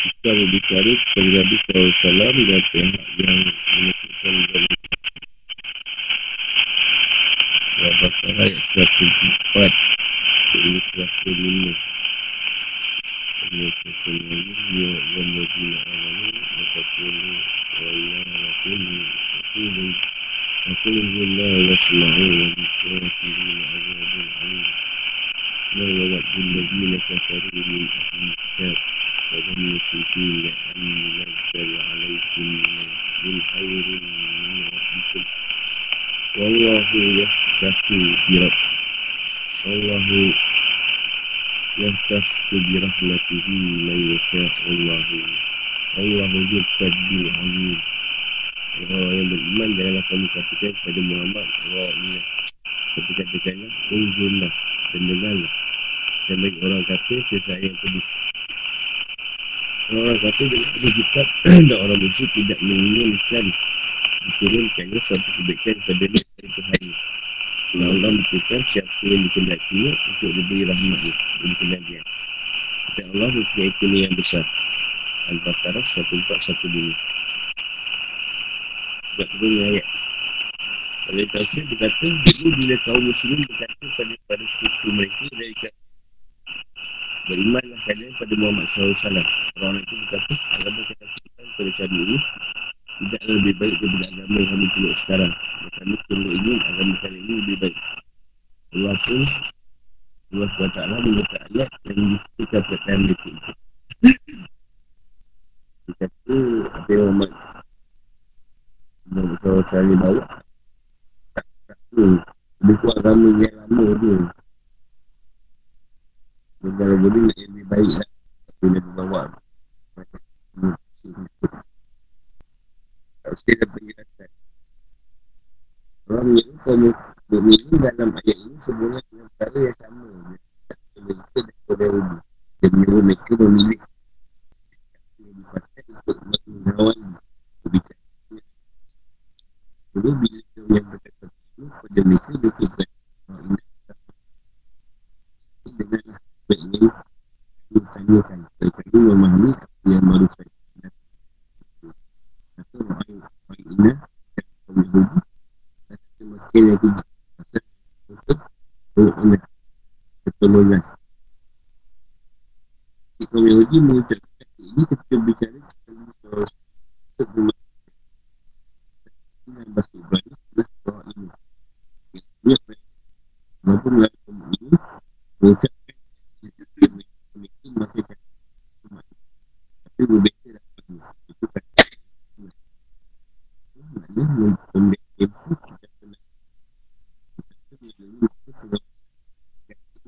Kita berbicara kepada Nabi SAW dan pihak yang menentukan dari Al-Baqarah ayat 104 Ini 105 Ya Rasulullah Ya Rasulullah Alamu Maka Kulu Wa Ya Rasulullah Rasulullah Rasulullah Rasulullah Rasulullah والله يختص برب والله يختص برحمته من يشاء والله Allah wujud tadi alim Orang yang beriman Janganlah kamu katakan kepada Muhammad Allah ini Tapi katakanlah Unzullah Dan dengarlah Dan bagi orang kata Sesuai yang pedih Orang kata Dengan pedih kitab Dan orang musyrik Tidak menginginkan Diturunkannya Suatu kebaikan Kepada Nabi Tuhan Dan Allah berkata Siapa yang dikendakinya Untuk diberi rahmatnya Dan kenabian Dan Allah mempunyai kini yang besar. Al-Baqarah 1412 Sebab turunnya ayat. Oleh Tafsir berkata Dulu bila kaum muslim berkata pada pada suku mereka dari Berimanlah kalian pada Muhammad SAW Orang itu berkata Agama kata sultan pada kami ini Tidaklah lebih baik daripada agama yang kami peluk sekarang. Dan kami peluk ini Agama kali ini lebih baik Allah pun Allah SWT mengatakan ayat Yang disebutkan perkataan mereka itu dia kata Nabi Muhammad Nabi SAW bawa? Tak kata Buku agama yang lama tu kalau boleh nak yang lebih baik lah. Tapi Nabi bawa. Tak mesti ada penjelasan Orang yang kaum Bermini dalam ayat ini Sebenarnya dengan perkara yang sama Mereka dan Korea Dan mereka memilih untuk mengawal kebijakan. Dulu bila dia yang berkata itu, pada mereka dia kata, dengan baiknya bertanyakan terkait memahami apa yang baru saya atau baik ini dan Yahudi dan makin yang tiga pasal untuk berumur pertolongan Kaum Yahudi mengucapkan ini ketika bicara sebelum dengan bahasa Ibrani adalah doa ini. Ia Walaupun lalu ini mengucapkan memiliki matikan tapi berbeza dapat itu kan maknanya itu tidak benar tetapi melalui itu kalau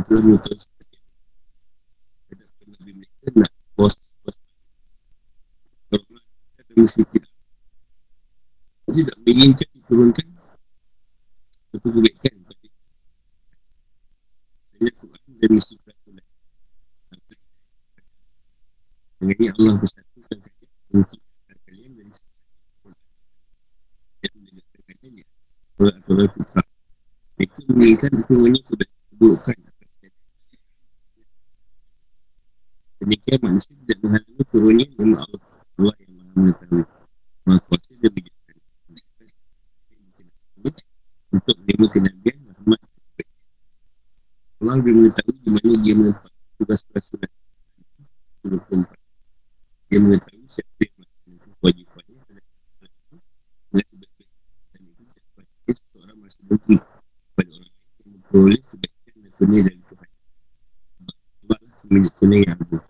Menentukan Nabi mereka nak bos bos ada musyikin dia tak menginginkan diturunkan satu kebaikan tapi saya Quran dan mesti peraturan dengan ini Allah bersatukan mendengarkan kalian ya aturan fitrah itu menginginkan turunnya keburukan Demikian manusia tidak menghalangi turunnya nama Allah. Allah yang maha mengetahui. Maha kuasa dan bijaksana Untuk menerima kenabian Muhammad Allah lebih mengetahui di mana dia menempatkan tugas perasuran Surah keempat. Dia mengetahui siapa yang dengan sebaik-baik dan itu dapat seorang merasa mungkin pada orang yang memperoleh kebaikan dan kurnia dari Tuhan. Milik kuning yang agung.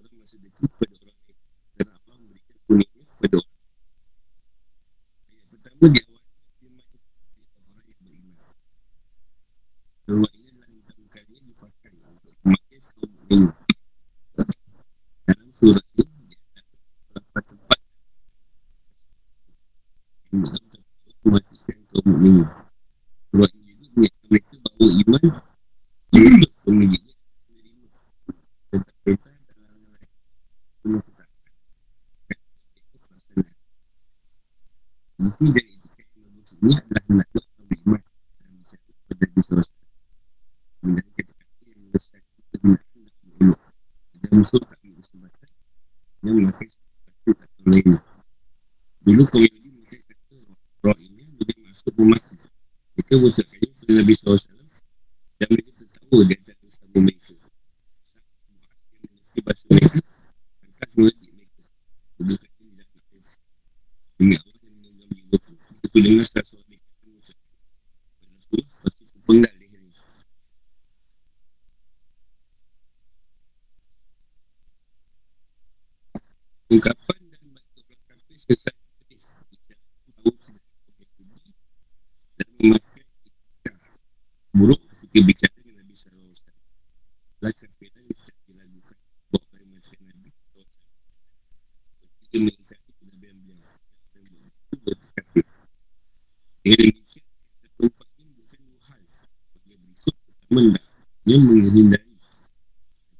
Mm. Dulu kau ini mungkin kata roh ini mungkin masuk rumah Mereka berusaha Nabi SAW dia menghindari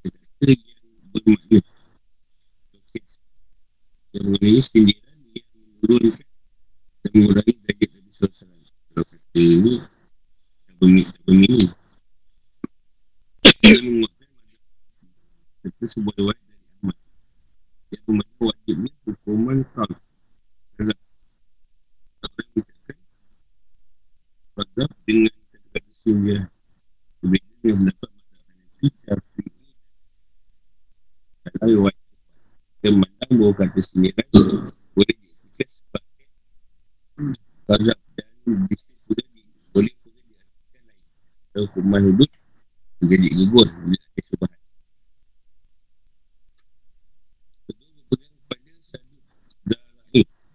kata yang bermakna dan mengenai yang menurunkan dan mengurangi kehidupan hidup menjadi gugur.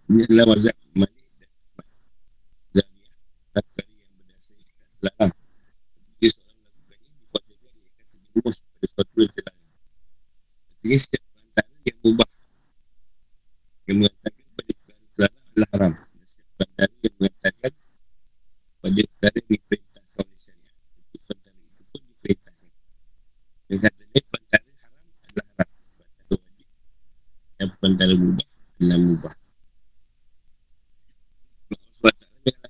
Ini adalah mazhab dalam mubah. Lah,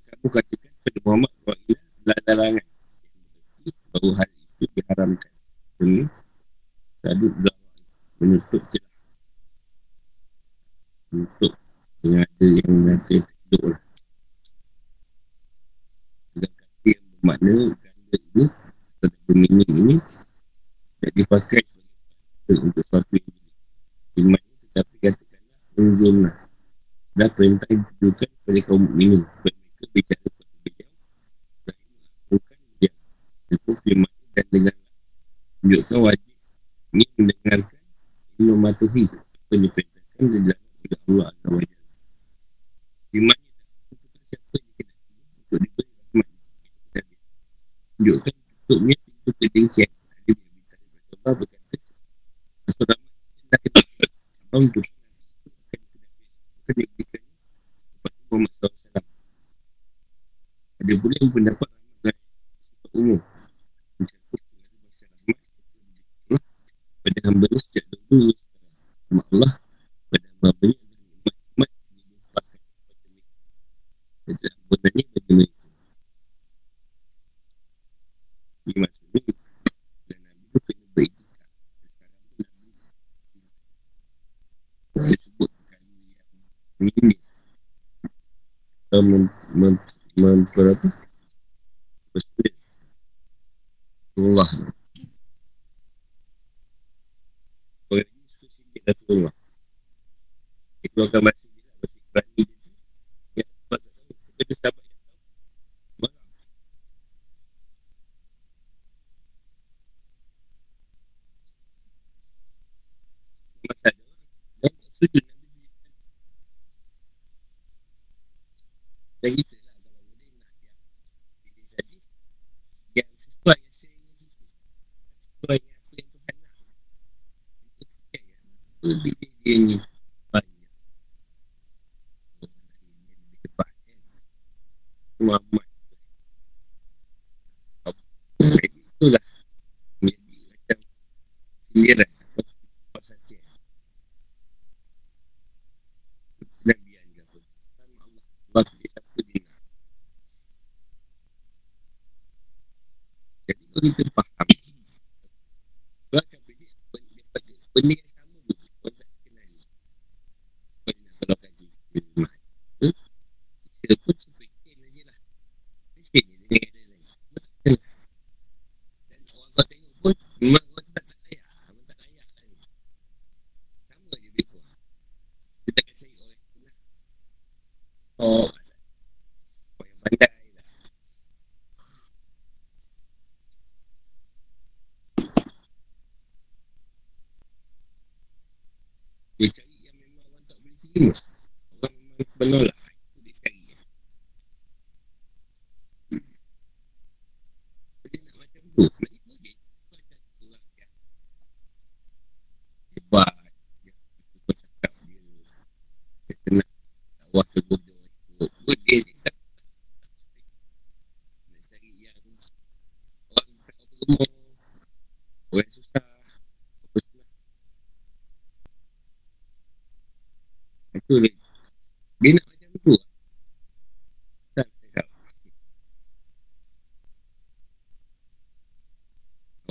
kamu katakan kepada Muhammad bahawa ia adalah larangan. Baru hal itu diharamkan. Ini tadi zawal menutup celah. Menutup dengan ada yang mengatakan hidup lah. Kata-kata yang bermakna ganda ini, kata-kata ini, tidak dipakai dan perintah yang ditujukan kepada kaum mukminin. Supaya mereka bicara kepada beliau dan melakukan dia itu firman dan dengan menunjukkan wajib ini mendengarkan ini mematuhi. itu mem, mem, mem, mem, apa? Bersuit. Allah. Bagaimana suka sikit Datuk Allah. Dia keluarkan masjid. Masjid berani. Itu dia Dia nak macam tu. Tak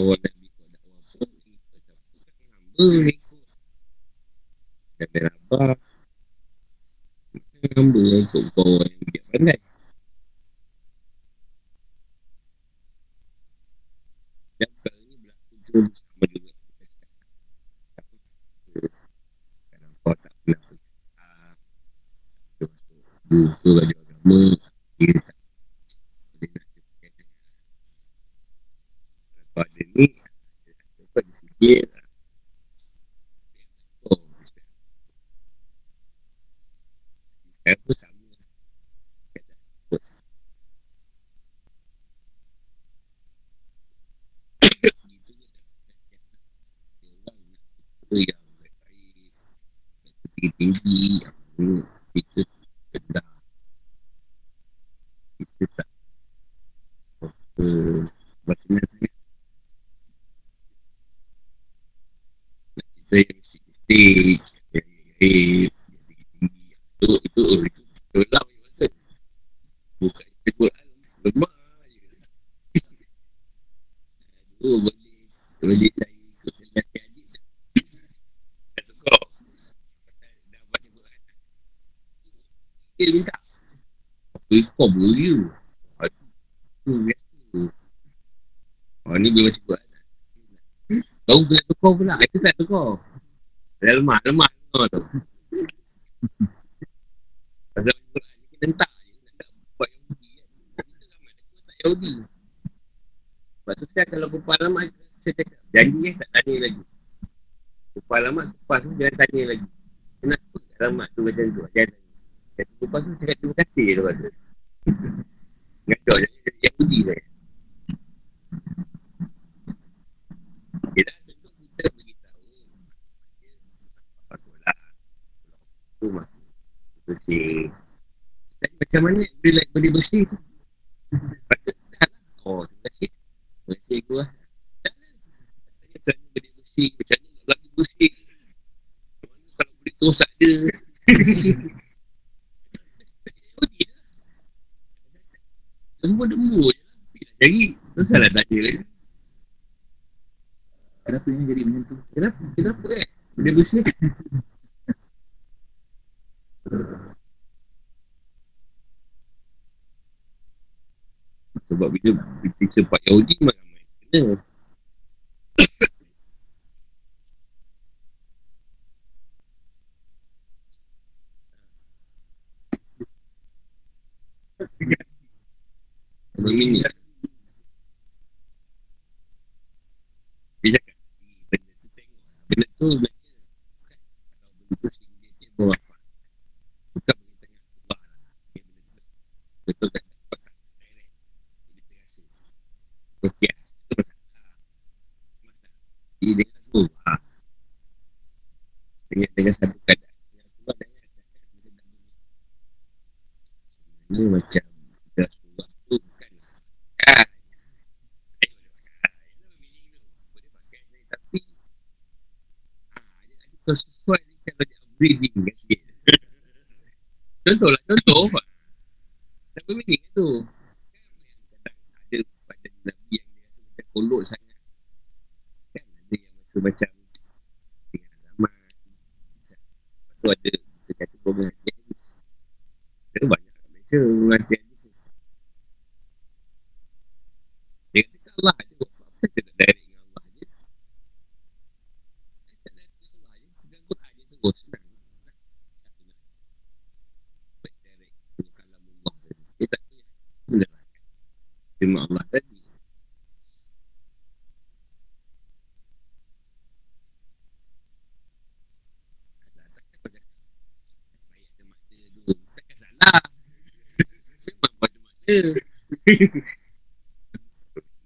Awal Nabi kau tak Rabah Bukan hamba ikut? Kau orang yang bijak pandai? Dan perkara ni tu sama juga Kadang kau tak pernah percaya Betul baju agama Dia tak Dia nak percaya Kalau ada ni kita yang baik-baik Yang tinggi-tinggi Yang kita rendah Kita tak Macam mana sangat Nak kita yang mistik-mistik Yang gaib Yang tinggi-tinggi Itu Itu Itu Bukan Itu Quran Lemah je Aduh. boleh Boleh saya ikut Nasihat adik Kata kau Dah baca Quran Dia minta kau boleh Itu biasa Oh ni boleh Quran Kau kena tukar pula. Itu tak tukar. Dah lemah Lemah Lemah tu. Pasal Quran ni Kita hentak je Nak buat Yahudi. Kan Kita ramai Kita tak Yahudi. Sebab tu kan kalau kumpul alamat Saya cakap Janji eh tak tanya lagi. Kumpul alamat Kumpul tu jangan tanya lagi. Kenapa alamat tu macam tu? Jangan tanya. Jadi kumpul tu cakap terima kasih je lepas tu. Ngacau jadi Yahudi saya Okay dah tentu kita beritahu Apa tu lah Tu mah Bersih Dan macam mana bila boleh bersih tu? Lah. Oh terima kasih. Terima kasih aku lah. Dah lah. Macam mana boleh bersih Macam mana nak lagi bersih? Macam mana kalau boleh terus ada. Yahudi lah Semua je lah. Jadi salah tanya lagi. Kenapa ini jadi macam tu? Kenapa? Kenapa eh? Boleh bersih Sebab bila kita Pak Yahudi malam main kena. Ini. Dia cakap benda tu tengok. Benda tu Betul tak? Okey. Ini dengan tu. Ha. Dengan dengan satu keadaan. Ini macam tidak tu bukan. Lah. Kan? Tapi ha, ada sesuai dengan upgrading. Kan? Contohlah, contoh. Lah, berapa minit tu. Ada pada Nabi yang dia rasa macam kolok sangat kan ada yang rasa macam dengan zaman lepas tu ada kita kata kau mengerti hadis banyak mereka mengerti hadis dia kata Allah ada apa-apa firman Allah tadi.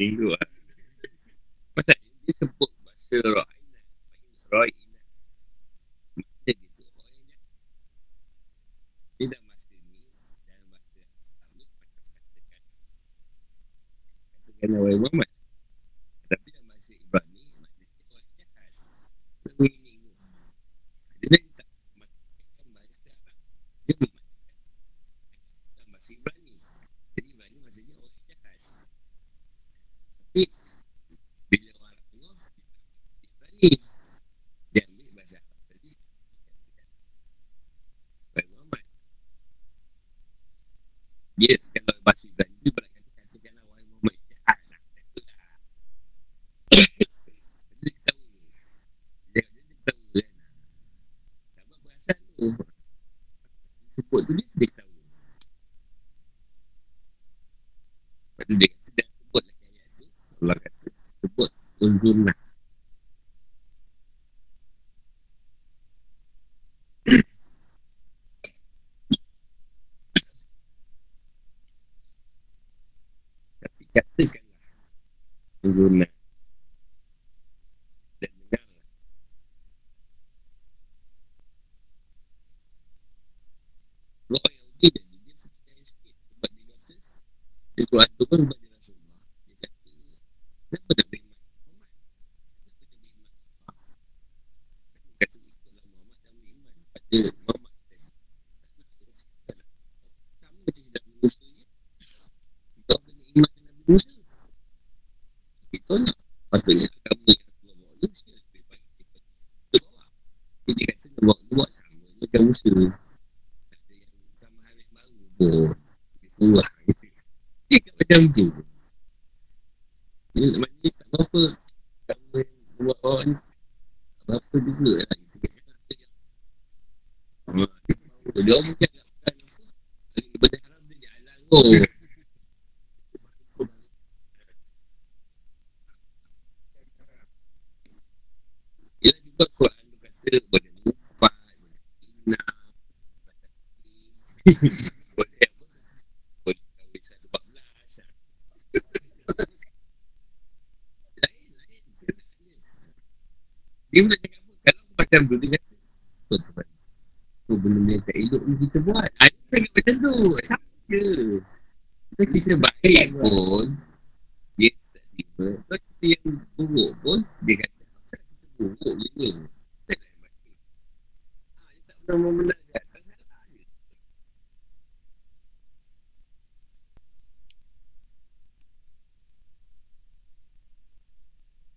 Tengok lah Pasal dia sebut Bahasa roh really limit to do. macam tu. Ini maknanya tak berapa Kalau buat orang Tak berapa juga lah. Dia orang macam Dia orang macam Dia orang Dia baik pun dia tak tiba kalau kita yang buruk pun dia kata kenapa kita buruk je ni. Kita tak baik ha, ah, dia tak pernah membenarkan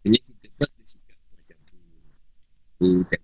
ini kita buat bersikap macam tu. Kita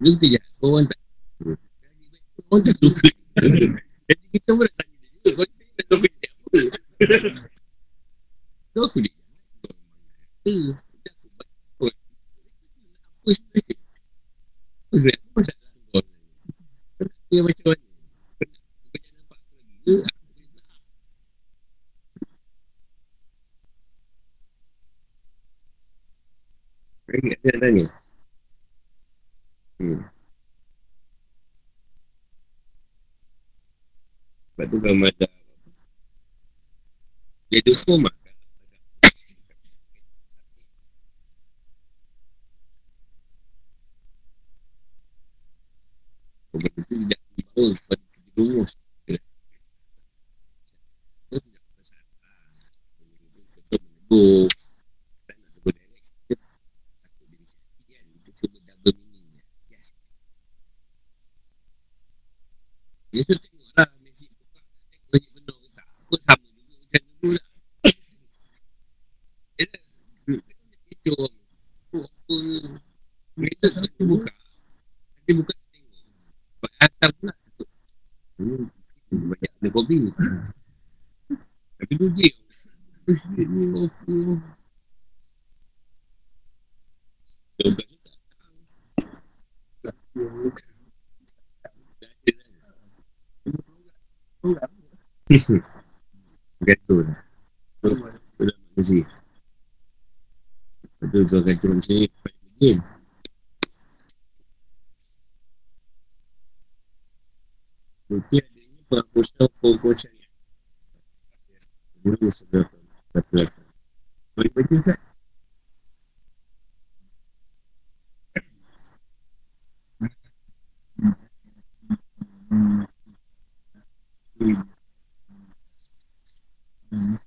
Dia kita jahat Orang tak suka Orang tak suka Jadi kita pun nak tanya dia Kau tak suka dia apa Kau aku dia jahat Apa sebenarnya Kenapa masalah kau Dia macam mana Kau jangan nampak aku lagi ke Ingat dia tanya Hmm. Sebab tu kalau ada Dia dukung mak Benda tu tidak membawa kepada kerja lurus Oh, Dia tu tengok lah Messi buka Banyak benda ke tak Apa sama juga macam dulu lah Dia dah Kecoh Apa Mereka tu dia buka Dia buka tengok Sebab asal pula Hmm Banyak ada kopi Tapi tu dia Ini apa Dia buka suka Gantung Sudah manusia Betul tu gantung manusia Paling begin Bukti adanya penghapusan hukum syariat Guru sudah Satu lagi Boleh baca Ustaz? Hmm.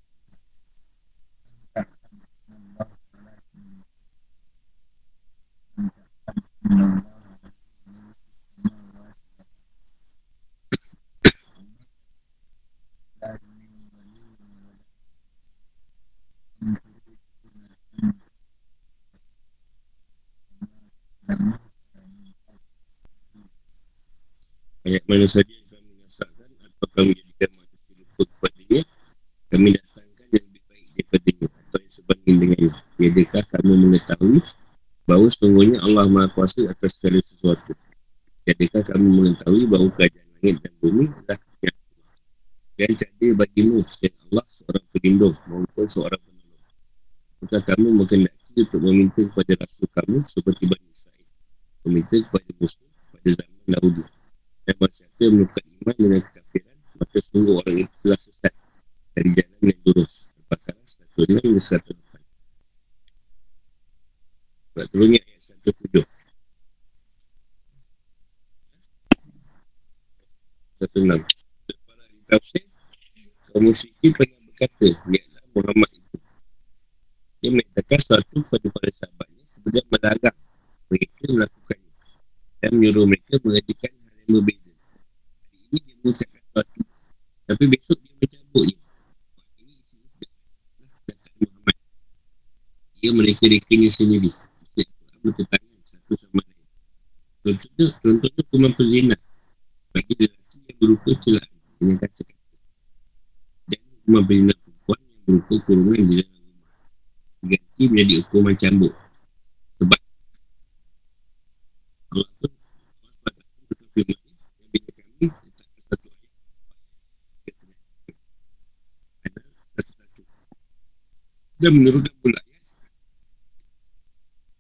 Ayat mana saja yang kami mengasahkan atau kami jadikan manusia lupa kepadanya kami datangkan yang lebih baik daripadanya atau yang sebanding dengannya Adakah kamu mengetahui bahawa sesungguhnya Allah Maha Kuasa atas segala sesuatu? Adakah kamu mengetahui bahawa kerajaan langit dan bumi adalah yang dan jadi bagimu selain Allah seorang pelindung maupun seorang penolong. Maka kamu mengendaki untuk meminta kepada rasul kamu seperti Bani Israel? Meminta kepada musuh pada zaman dahulu dan masyarakat yang melakukan iman dengan kekafiran maka sungguh orang itu telah sesat. Dari jalan yang lurus Al-Baqarah 106 hingga 108 sebab turunnya ayat 107 106 Para ahli tafsir kaum musyrikin pernah berkata lihatlah Muhammad itu. Dia menyatakan sesuatu kepada para sahabatnya kemudian melarang mereka melakukannya. Dan menyuruh mereka mengertikan yang berbeza. Hari ini dia mengucapkan sesuatu. Tapi besok dia mencabutnya. Ini isi Muhammad. Dia mereka-rekanya sendiri. Dia bertentangan satu sama lain. Contohnya, contohnya hukuman perzina. Bagi lelaki yang berupa celah dengan kata-kata. Dan hukuman perzina perempuan yang berupa kurungan di dalam rumah. Diganti menjadi hukuman cambuk. dan menurut pula ya.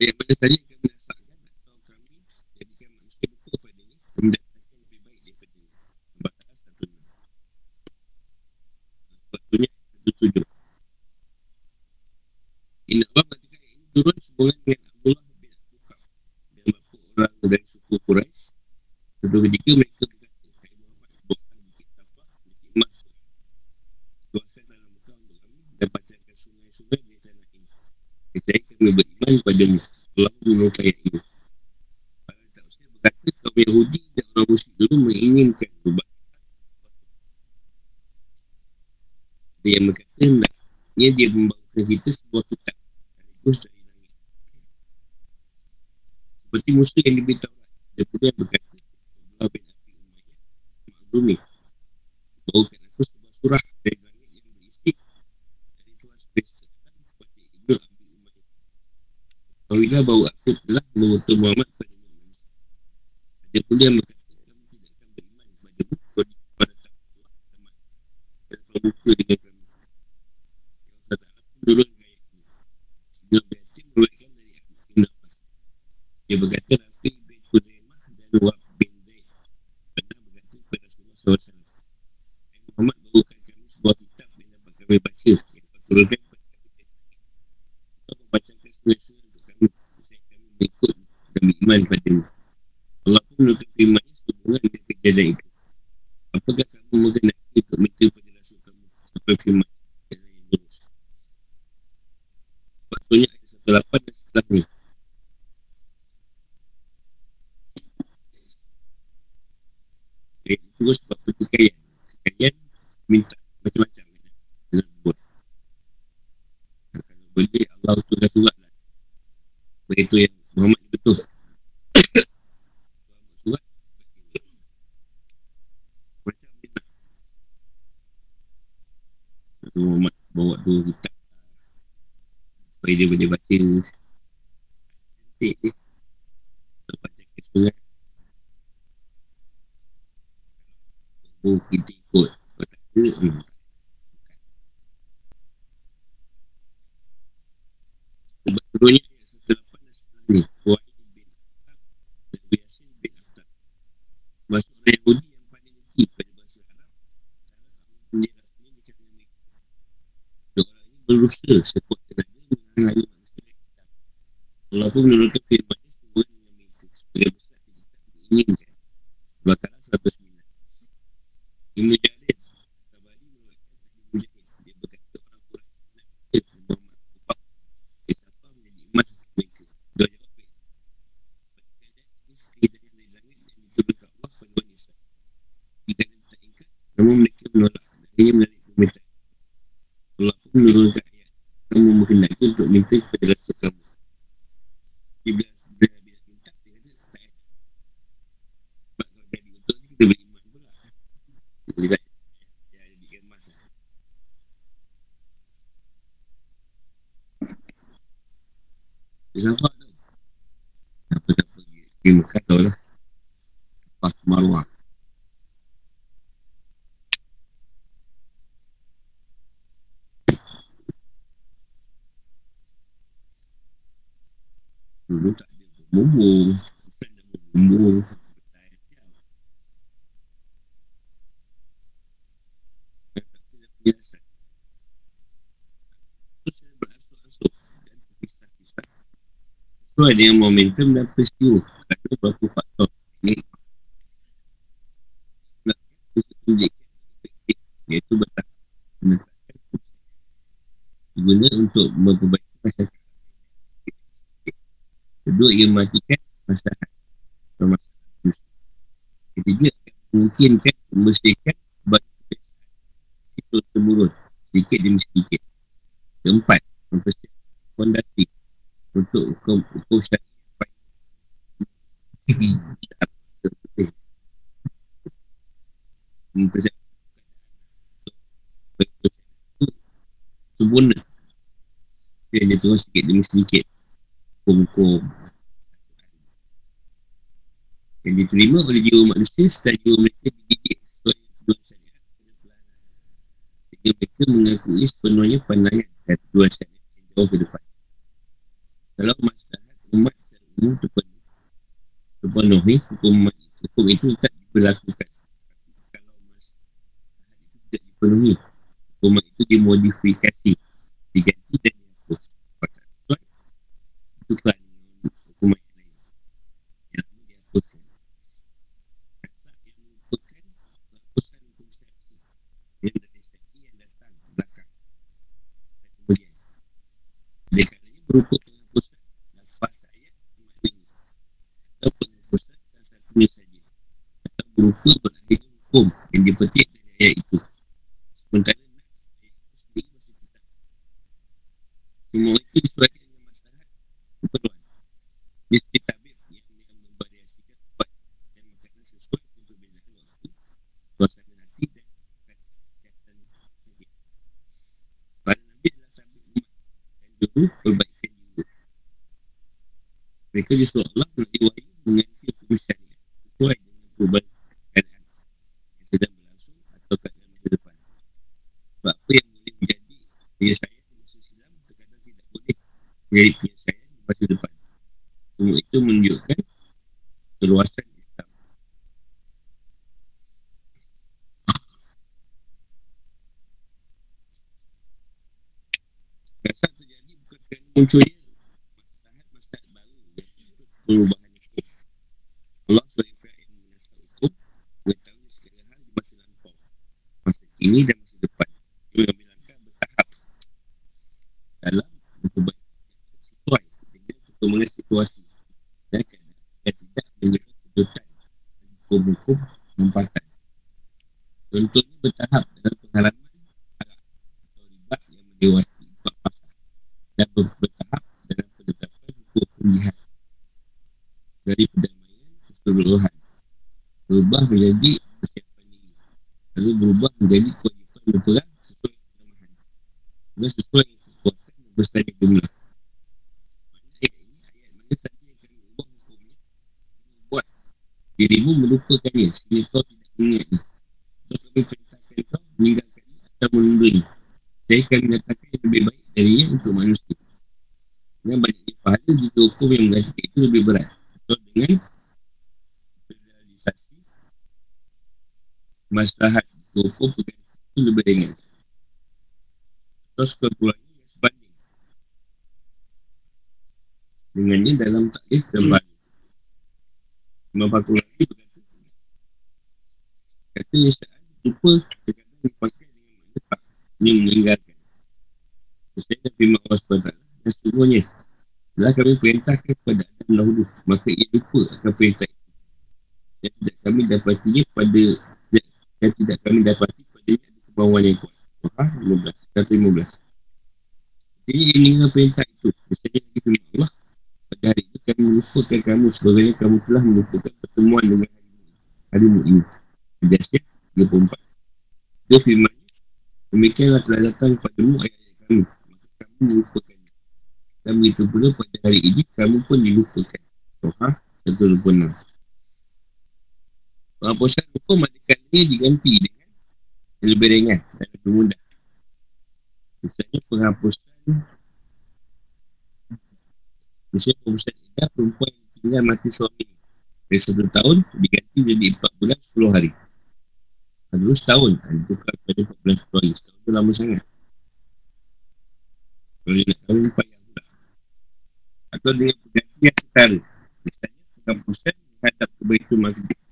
yang pada saya akan menasakkan atau kami jadikan manusia pada ini mendapatkan lebih baik daripada satu sepatutnya satu tujuh. Inna Allah ketika ini turun sebuah dengan Abdullah bin Abu Qaf dan orang dari suku Quraish sebuah ketika mereka beriman padamu. Allah menyukai ini. Para tak usah berkata, kaum Yahudi dan orang musyrik dulu menginginkan ubah. Ada yang berkata, hendaknya dia membawakan kita sebuah kitab. Sekaligus dari langit. Seperti musuh yang diberitahu. Dia pun berkata, Allah bin Abi Umayyah Maklumi Bawakan aku sebuah surah dari langit yang berisi Dari Tuhan Spesial Kepada Ibn Abi Umayyah Kawilah bahawa aku telah mengutuk Muhammad pada Muhammad Ada pula yang berkata Kamu tidak akan beriman kepada buku Pada tak Allah Dan kau buka dengan kami Yang tak tak gaya ini Abi Hatim meruatkan dari Abbas Dia berkata Rafi bin Khuzaimah dan Wab SAW Muhammad bawakan kami sebuah kitab yang dapat kami baca yang kau turunkan kepada kami Kau kami Mengikut dan beriman padamu Allah pun menurutkan firmannya sehubungan dengan kejadian itu. Apakah kamu mengenai untuk minta pada rasul kamu Sampai firman yang lurus Maksudnya ada satu lapan dan setelah ni Ayat itu sebab pertikaian Pertikaian minta macam-macam. Nak buat. Kalau boleh Allah turunkan surat lah. Begitu yang Muhammad betul ni nak Muhammad bawa dua kitab Supaya dia boleh baca Cantik Baca ke surat Oh, kita ikut. Kau tak ada, hmm. Sebab ayat satu lapan dan setelah ni. Wahid bin Atab dan Yasin bin Atab. Bahasa orang Yahudi yang paling tinggi pada bahasa Arab. Kalangan mereka. Dua orang ini berusaha sekuat tenaga menghalangi manusia yang sedang. Allah pun menurunkan firman-Nya semua dengan mereka. Sebagai besar kita inginkan. Bakalah 109. Ibn Jarir Tabari meruatkan Ibn Jarir Dia berkata orang Quran Nak kata Muhammad Kupak Siapa menjadi iman mereka Dia jawab baik Berkata ini Hidayah dari langit Yang diturunkan Allah pada wanita Jika dia tak ingkat Namun mereka menolak dia menarik permintaan Allah pun menurunkan ayat Kamu mengendaki untuk minta kepada rasa kamu. Kemas Siapa tu? Apa tak pergi? Pergi Mekah tau. Lah. Lepas Marwah Dulu tak ada bumbung Bukan ada bumbung biasa. Terus saya berasuh-asuh dan terpisah-pisah. Sesuai dengan momentum dan peristiwa. Kata berapa faktor. Ini iaitu bertahap menetapkan guna untuk memperbaiki masyarakat. Kedua, ia mematikan masalah. Atau masalah Ketiga, memungkinkan membersihkan bagi terus temurun sedikit demi sedikit. Keempat, mempersiapkan fondasi untuk hukum hukum sempurna. Dia dia sedikit demi sedikit. Hukum-hukum yang diterima oleh jiwa manusia setelah jiwa mereka dididik sesuai dengan syariat sehingga mereka mengakui sepenuhnya pandangan dan tujuan syariat yang jauh ke depan. Kalau masyarakat umat secara umum terpenuhi terpenuhi hukum, hukum itu tak diberlakukan. Kalau masyarakat itu tidak dipenuhi hukum itu dimodifikasi diganti dan rupa penghapusan lafaz ayat maknanya atau penghapusan salah satunya saja atau berupa berakhir hukum yang dipetik dari ayat itu sementara Semua itu disuruhkan dengan masyarakat keperluan. Di sekitar yang membariasikan tempat dan makanan sesuai untuk menjaga waktu, suasana hati dan kesehatan sakit. Nanti adalah sambil umat dan dulu berbaik. Mereka disuruh Allah melalui wahyu mengerti hukum syariat sesuai dengan perubahan keadaan yang sedang berlangsung atau keadaan masa depan. Sebab apa yang boleh menjadi penyelesaian masa silam terkadang tidak boleh menjadi penyelesaian masa depan. Semua itu menunjukkan keluasan Islam. Kasar terjadi bukan kerana munculnya masalah-masalah baru perubahan hukum. Allah sebagai pihak yang menasal hukum mengetahui segala hal di masa lampau, masa kini dan masa depan. Dia mengambil langkah bertahap dalam memperbaiki sesuai dengan perkembangan situasi dan keadaan yang tidak menjadi kedudukan hukum-hukum tempatan. Contohnya bertahap dalam penghalaman harap atau ribat yang mendewati empat pasal dan bertahap dalam penetapan hukum jihad dari perdamaian keseluruhan berubah menjadi persiapan diri lalu berubah menjadi kewajipan berperang sesuai pertamahan dan sesuai kekuatan dan besarnya jumlah ayat ini ayat mana saja yang kami ubah hukumnya membuat dirimu melupakannya sehingga kau tidak mengingatnya atau kami perintahkan kau meninggalkannya atau menunduknya kami datangkan yang lebih baik darinya untuk manusia. Dengan banyaknya pahala jika hukum yang menggantikan itu lebih berat. Atau dengan realisasi masyarakat hukum pengganti itu lebih ringan. Atau sekurang-kurangnya yang sebanding. Dengannya dalam taklif dan balik Memang lagi berkata kata Yesa'an lupa terkadang dipakai dengan tak yang meninggalkan Dengan firman Allah. SWT dan semuanya telah kami perintahkan kepada Adam dahulu. Maka ia lupa akan perintah itu. Dan tidak kami dapatinya pada dan tidak kami dapati padanya ada kemauan yang kuat. Surah 15 kata 15 jadi ia meninggal perintah itu. Misalnya lagi firman Allah. Pada hari itu kami melupakan kamu. Sebagainya kamu telah melupakan pertemuan dengan harimu ini. Hadasnya 34 Dia firman Demikianlah telah datang kepadamu ayat-ayat kami. Maka kamu melupakan Dan begitu pula pada hari ini Kamu pun dilupakan Soha 126 Penghapusan hukum ada kalanya diganti dengan yang lebih ringan dan lebih mudah. Misalnya penghapusan Misalnya penghapusan idah perempuan yang tinggal mati suami dari satu tahun diganti jadi empat bulan sepuluh hari. Dulu setahun, kepada empat bulan sepuluh hari. Setahun tu lama sangat. Kalau dia nak tahu, pula. Atau dengan pengganti yang setara. Misalnya penghapusan menghadap ke Baitul Maqdis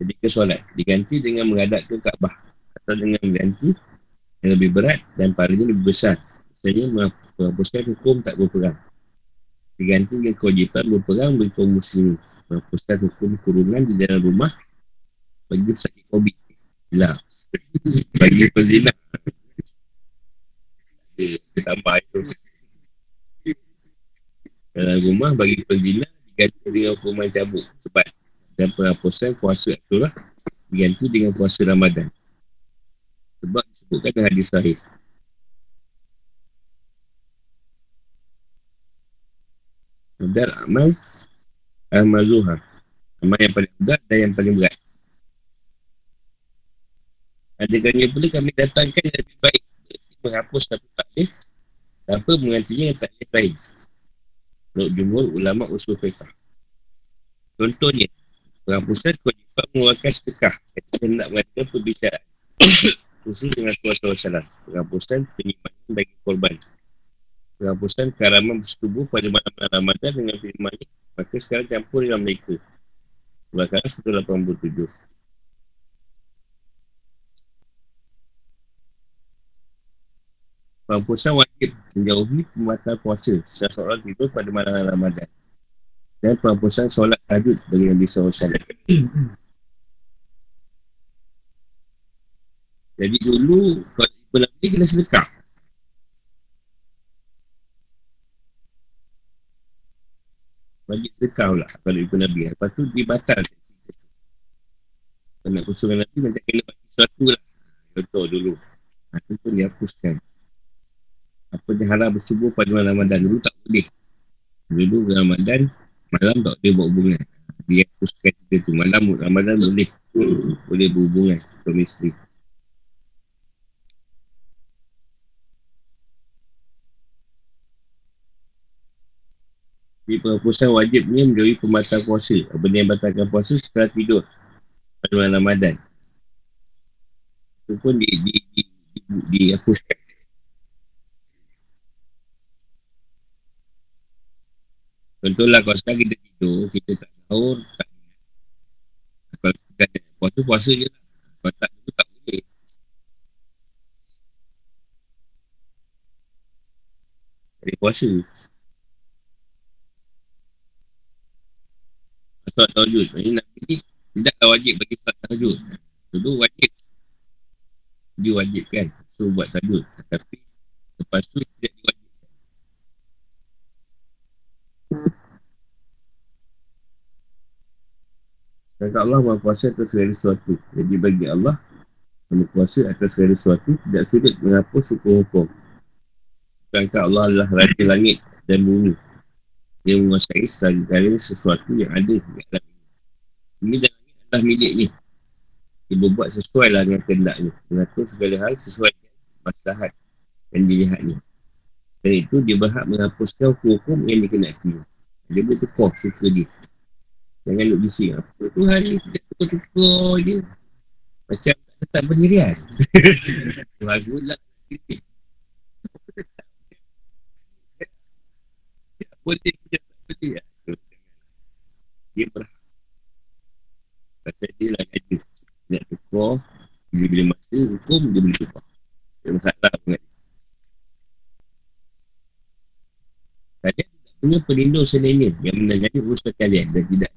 ketika solat diganti dengan menghadap ke Kaabah atau dengan mengganti yang lebih berat dan pahalanya lebih besar misalnya menghapuskan hukum tak berperang diganti dengan kewajipan berperang bagi kaum muslim menghapuskan hukum kurungan di dalam rumah bagi sakit COVID lah bagi pezina tambah itu. Dalam rumah bagi pezina diganti dengan hukuman cabut sebab dan penghapusan puasa Ashura diganti dengan puasa Ramadan. Sebab disebutkan dalam hadis sahih. Mudar amal Al-Mazuha Amal yang paling mudah dan yang paling berat. Adegannya pula kami datangkan yang lebih baik Menghapus satu taklif Tanpa menggantinya taklif lain. Menurut jumhur ulama usul fiqah Contohnya Penghapusan kewajipan mengeluarkan sedekah. Ketika hendak mengatakan perbicaraan Khusus dengan kuasa wassalam Penghapusan penyimpanan bagi korban. Penghapusan keharaman bersetubuh pada malam-malam Ramadan dengan firman Maka sekarang campur dengan mereka. Belakang 187 Pampusan wajib. Menjauhi pembatal puasa. Setelah seorang tidur pada malam Ramadan. Dan pampusan solat tajud bagi Nabi SAW Jadi dulu kalau ibu kena sedekah. Bagi sedekah pula kalau ibu Nabi. Lepas tu dia batal. Kalau nak kusungan Nabi macam kena sesuatu lah. Contoh dulu. Ha, Itu pun dihapuskan apa dia harap bersubuh pada malam Ramadan Dulu tak boleh Dulu Ramadan Malam tak boleh buat hubungan Dia hapuskan cerita tu Malam Ramadan boleh Boleh berhubungan Suami isteri Jadi penghapusan wajibnya menjauhi pembatal puasa. Benda yang batalkan puasa setelah tidur pada malam Ramadan. Itu pun di, di, di, di, dihapuskan. Contohlah kalau sekarang kita tidur, kita tak sahur, tak kalau kita ada puasa, puasa je lah. Kalau tak, itu tak boleh. Jadi puasa. Solat tahajud Ini nak pergi Tidaklah wajib bagi solat tahajud Dulu wajib Dia wajib kan So buat tahajud Tapi Lepas tu tidak diwajibkan Kata Allah Maha kuasa atas segala sesuatu Jadi bagi Allah Maha kuasa atas segala sesuatu Tidak sulit menghapus hukum-hukum Kata Allah adalah Raja Langit dan Bumi dia menguasai segala sesuatu yang ada di alam ini. Ini dan langit adalah milik ni. Dia berbuat sesuai lah dengan kehendaknya. Mengatur segala hal sesuai dengan masalah yang dilihat ni. Dan itu dia berhak menghapuskan hukum-hukum yang dikenaki. Dia boleh tukar suka dia. Jangan duduk bising. Apa tu hari kita tukar-tukar je. Macam tak pendirian. Bagus lah. boleh dia tak boleh lah. Dia berhak. Kata dia lah gaji. Nak tukar, bila bila masa hukum, dia boleh tukar. Dia masalah pun kan. Punya pelindung selainnya yang menangani urusan kalian dan tidak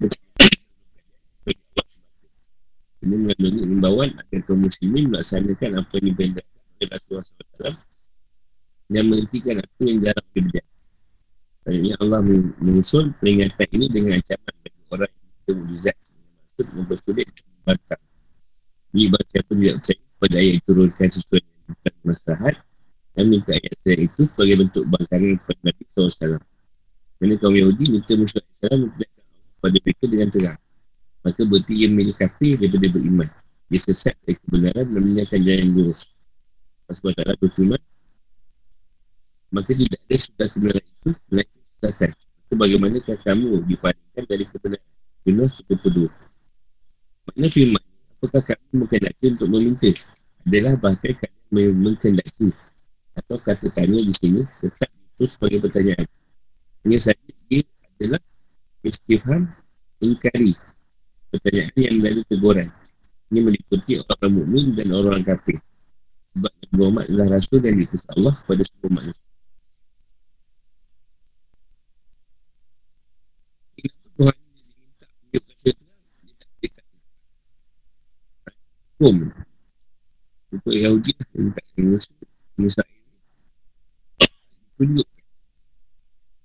ini mengandungi imbauan agar kaum muslimin melaksanakan apa yang dibenarkan oleh Rasulullah SAW dan menghentikan apa yang jarang dibenarkan. Akhirnya Allah mengusul peringatan ini dengan ancaman bagi orang yang bermujizat maksud mempersulit bakar. Ini bagi siapa tidak percaya pada ayat turunkan sesuai dengan masyarakat dan minta ayat saya itu sebagai bentuk bangkangan kepada Nabi SAW. Kerana kaum Yahudi minta Musa SAW memperlihatkan pada mereka dengan terang. Maka berarti ia milik kafir daripada beriman. Dia sesat dari kebenaran dan meninggalkan jalan yang lurus. Pasal Allah berfirman, maka tidak ada sudah kebenaran itu melainkan kesesatan. Itu bagaimanakah kamu dipandangkan dari kebenaran? Yunus 32. Makna firman, apakah kamu mengkendaki untuk meminta? Adalah bahkan kalian mengkendaki. Atau kata tanya di sini, tetap itu sebagai pertanyaan. Hanya saja dia adalah istifham ingkari. Pertanyaan yang menjadi teguran. Ini meliputi orang mukmin dan orang kafir. Sebab Nabi Muhammad adalah Rasul yang diutus Allah pada semua manusia. hukum untuk Yahudi tak kena Musa tunjuk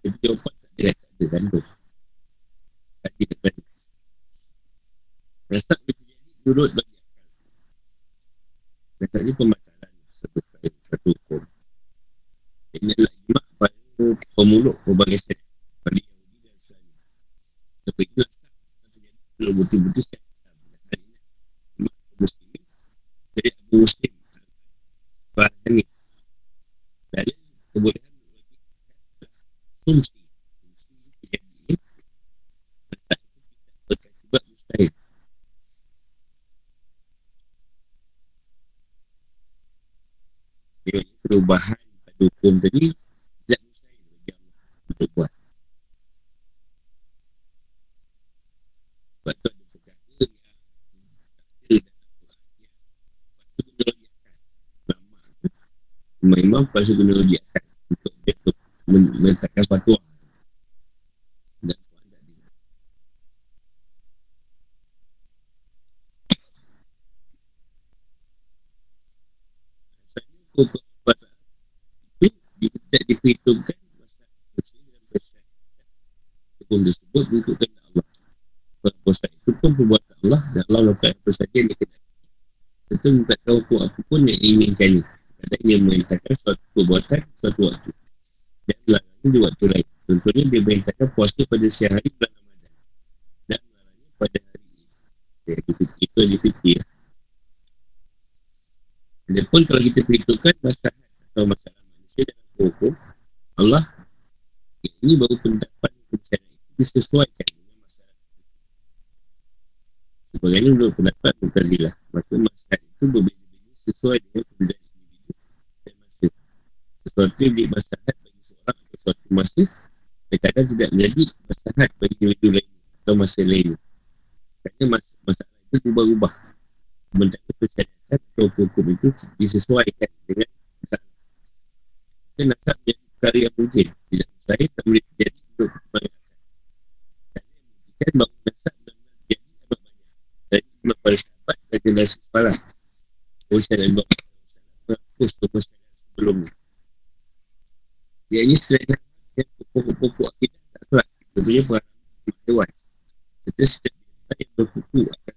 Jadi jawapan tak ada tak ada kandung Tak ada kandung Nasab itu jadi turut bagi akal. Nasab ini pemasaran satu, satu hukum Ini adalah imak pada pemuluk berbagai sejarah Pada Yahudi dan Islam Sebab itu nasab Kalau betul-betul siap jadi Abu Muslim Bahan ni. Dan Fungsi Fungsi Jadi Sebab mustahil perubahan pada hukum tadi tidak mustahil bagi Allah untuk buat. Sebab tu guna rujiakan untuk dia menetapkan fatwa itu tidak diperhitungkan pun disebut untuk kena Allah Puasa itu pun perbuatan Allah Dan Allah lakukan apa saja yang dia Tentu tak tahu apa pun yang inginkan Kadang dia merintahkan suatu perbuatan Suatu waktu Dan melarangnya di waktu lain. Contohnya dia merintahkan puasa pada siang hari bulan Ramadan. Dan melarangnya pada hari Jadi itu ada fikir dia pun kalau kita perhitungkan masalah atau masalah manusia dalam hukum Allah ini baru pendapat kebicaraan itu disesuaikan dengan masalah sebagainya menurut pendapat Mukazilah maka masalah itu berbeza-beza sesuai dengan kebicaraan individu dan masa. Sesuatu yang masalah suatu masa terkadang tidak menjadi masalah bagi individu lain atau masa lain kerana masalah itu berubah-ubah sementara persyaratan atau hukum itu disesuaikan dengan masalah. Kita nak tak menjadi perkara yang mungkin. Tidak saya tak boleh terjadi untuk Dan yang membuktikan bahawa nasab benar-benar terjadi amat banyak. Dan cuma pada sahabat dan generasi sepalah. Urusan dan bapak menghapus kemusyarakat sebelum Ia ini selain yang pokok-pokok akidah tak telah. Sebenarnya pengalaman dewan. Serta setiap yang berkuku akan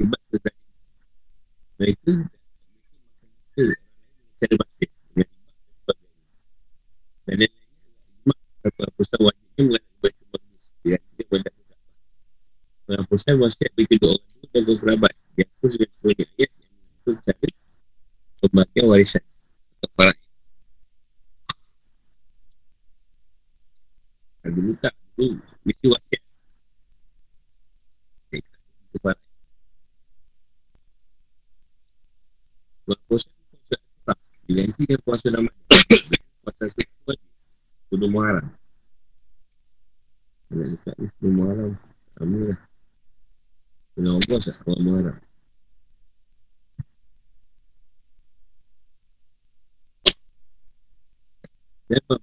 sebab tentang mereka mereka cara batin dengan dan lain Penghapusan wajibnya mengenai baca bagus Yang dia berdak Penghapusan wasiat bagi kedua orang itu dan kerabat Yang dengan semuanya ayat yang mengatur cara pembagian warisan atau para Dulu tak, dulu mesti wasiat Kepada Buat puasa puasa tetap Diganti dia puasa nama Puasa suatu lagi Kudu Muharram Nak dekat ni Kudu Muharram Sama lah Kena orang puasa Kudu Muharram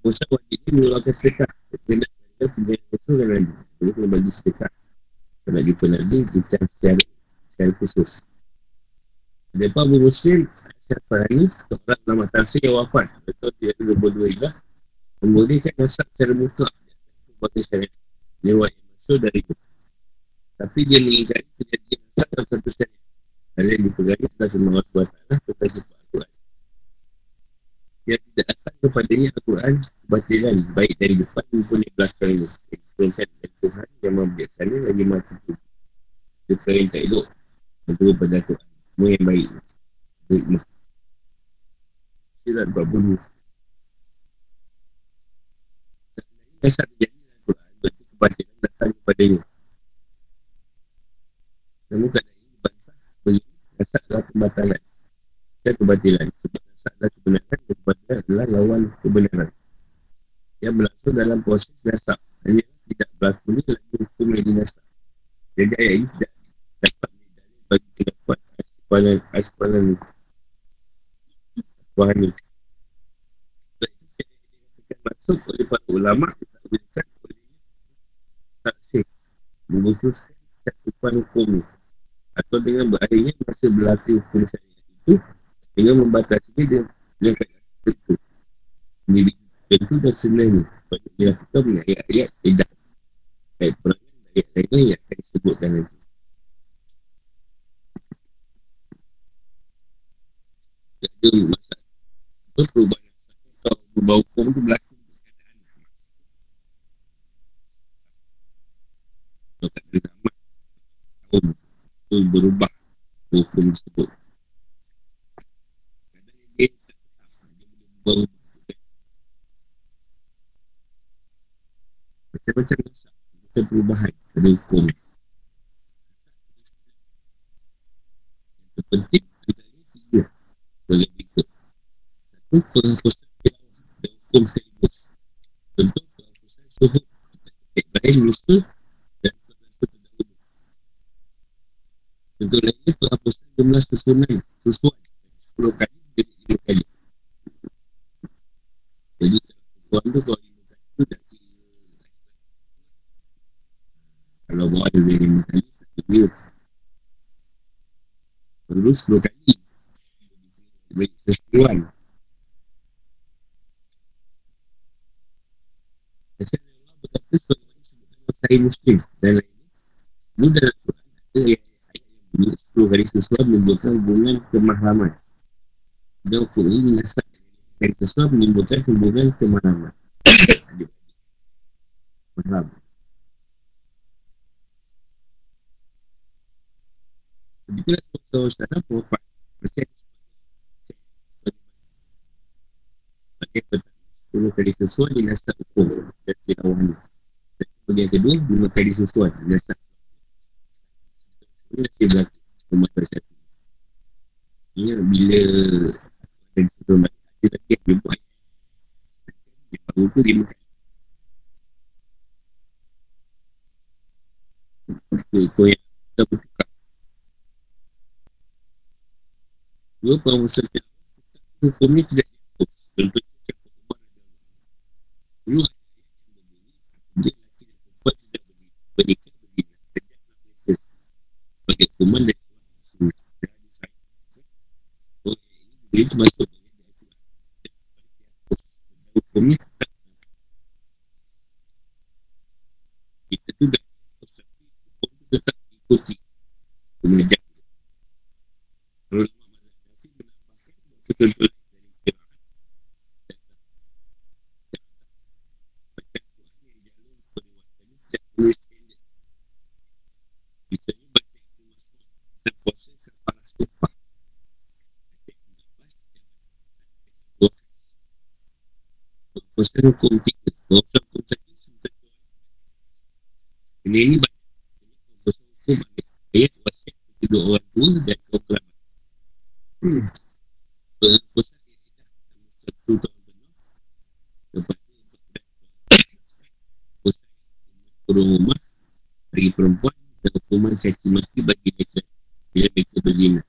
Buat puasa wajib ni Mengeluarkan sedekah. Kena ada Pembelian puasa dan lagi Kena kena bagi sedekah. Kalau jumpa Nabi Bincang secara Secara khusus. Lepas Abu Muslim? Siapa ini Seorang nama tafsir yang wafat. Betul dia ada 22 hijrah Membolehkan nasab secara mutlak. Sebagai syariat Lewat yang masuk dari itu Tapi dia mengingat Kejadian nasab dalam satu syariat Dan yang Semua Allah SWT Tentang sifat Al-Quran Yang tidak datang kepadanya Al-Quran Kebatilan Baik dari depan Maupun di belakang ini Yang Tuhan Yang membiaksana Lagi mati itu yang tak elok. Untuk pada Tuhan semua yang baik. Hikmah Sirat buat bulu Kisah terjadi dalam Quran Berarti kebatilan datang kepadanya Namun kadang ini bantah Beri Rasa adalah pembatalan. Dan kebatilan Sebab adalah kebenaran kebatilan adalah lawan kebenaran. Yang berlangsung dalam proses rasa Hanya tidak berlaku ni Lagi hukum yang dinasa Jadi ayat ini tidak dapat bagi pendapat ni. Tuhan ni. Masuk oleh para ulama Kita berikan oleh Taksir. Mengkhususkan Cakupan hukum Atau dengan beradanya Masa berlaku hukum syariat itu Dengan membatasi dia Dengan kata tentu Ini tentu dan sebenarnya Sebab dia lakukan dengan ayat-ayat Tidak Ayat perangan Ayat-ayat yang akan disebutkan nanti. Ada masalah apa perubahan atau perubahan hukum tu berlaku kalau tak ada zaman tu berubah hukum tersebut kadang dia tak dia boleh berubah macam-macam masalah bukan perubahan pada hukum terpenting sebagai berikut. itu penghapusan tilawah dan hukum sekaligus. Contoh penghapusan suhu, baik lusa dan penghapusan terdahulu. Contoh lainnya penghapusan jumlah susunan, susuan 10 kali jadi 5 kali. Jadi susuan tu kalau 5 kali tu dah kira kalau buat ada 5 kali, tak kira. Perlu 10 kali. Baik sesuatu Saya Muslim. Dan lainnya Ini dalam Quran ada yang bunyi 10 hari sesuai menimbulkan hubungan kemahaman. Dan hukum ini dinasab yang sesuai menimbulkan hubungan kemahaman Rasulullah SAW berwafat Persen Sebagai pertama 10 kali sesuai dinasab hukum Dan tilawahnya Kemudian kedua, lima kali susuan Dasar Ini dia berlaku Umat bersatu. Ini bila Ada susuan balik Ada lagi yang dia buat. Yang baru tu kali Itu yang kita bertukar Dua pengusaha Hukum ni tidak dihapus Contohnya cakap Umar Dulu berikan berzina sejak Nabi sebagai kuman dari Oh, ini termasuk hukumnya tak kita tu dah hukum tu tetap ikuti mengajar kalau lama mazhab Nafi menambahkan betul-betul Pasal hukum tiga Pasal hukum tadi Ini banyak Pasal hukum Ayat Kedua orang tua Dan dia tidak Satu tahun penuh Lepas tu Pasal Kurung rumah Bagi perempuan Dan hukuman caci mati Bagi mereka. Bila mereka berzina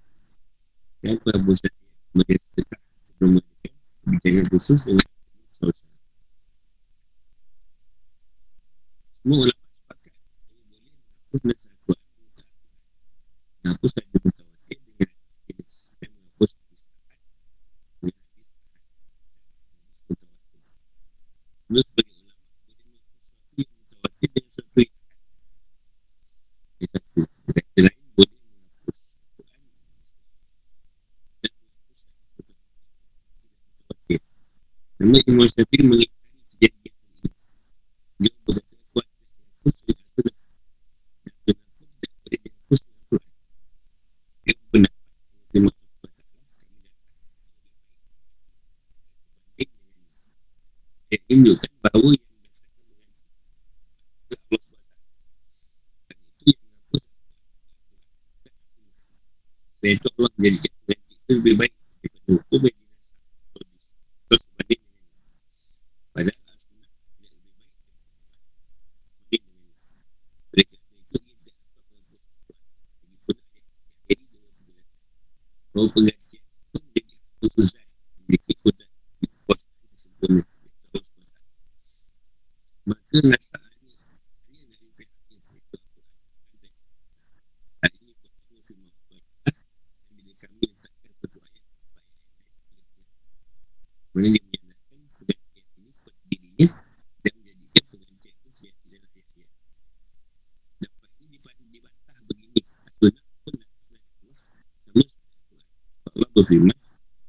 Dan Sadiq Kemudian sedekah Sebelum mereka Bicara khusus dengan semua ulama sepakat boleh menghapus menghapus ada mutawatir dengan dan menghapus namun Imam Syafiq mengingkari kejadian ini. Dia menunjukkan bahawa yang dan itu Allah menjadikan ganti itu lebih baik daripada hukum yang dinasab terus berbanding padahal yang dengan mereka itu itu menjadi khususan memiliki sempurna pihak yang Hal ini pertama firman Allah dan bila kami letakkan satu Allah Allah berfirman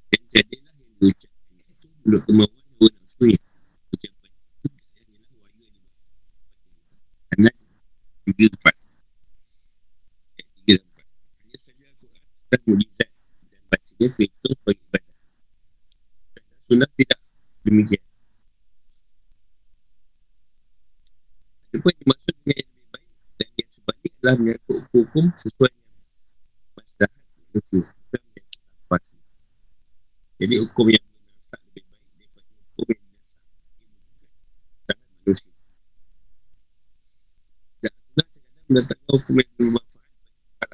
Dan jadilah yang diucapkan. Itu Menurut kemauan hawa nafsunya Ucapan itu hanyalah wahyu yang dibuat Anak 3-4 dan mujizat dan terhitung sebagai ibadah. Sunnah tidak demikian. Ada pun dimaksud dengan yang lebih baik dan yang sebalik adalah menyangkut hukum sesuai dengan manusia. Bukan menyangkut. Jadi hukum yang atau hukum yang bermanfaat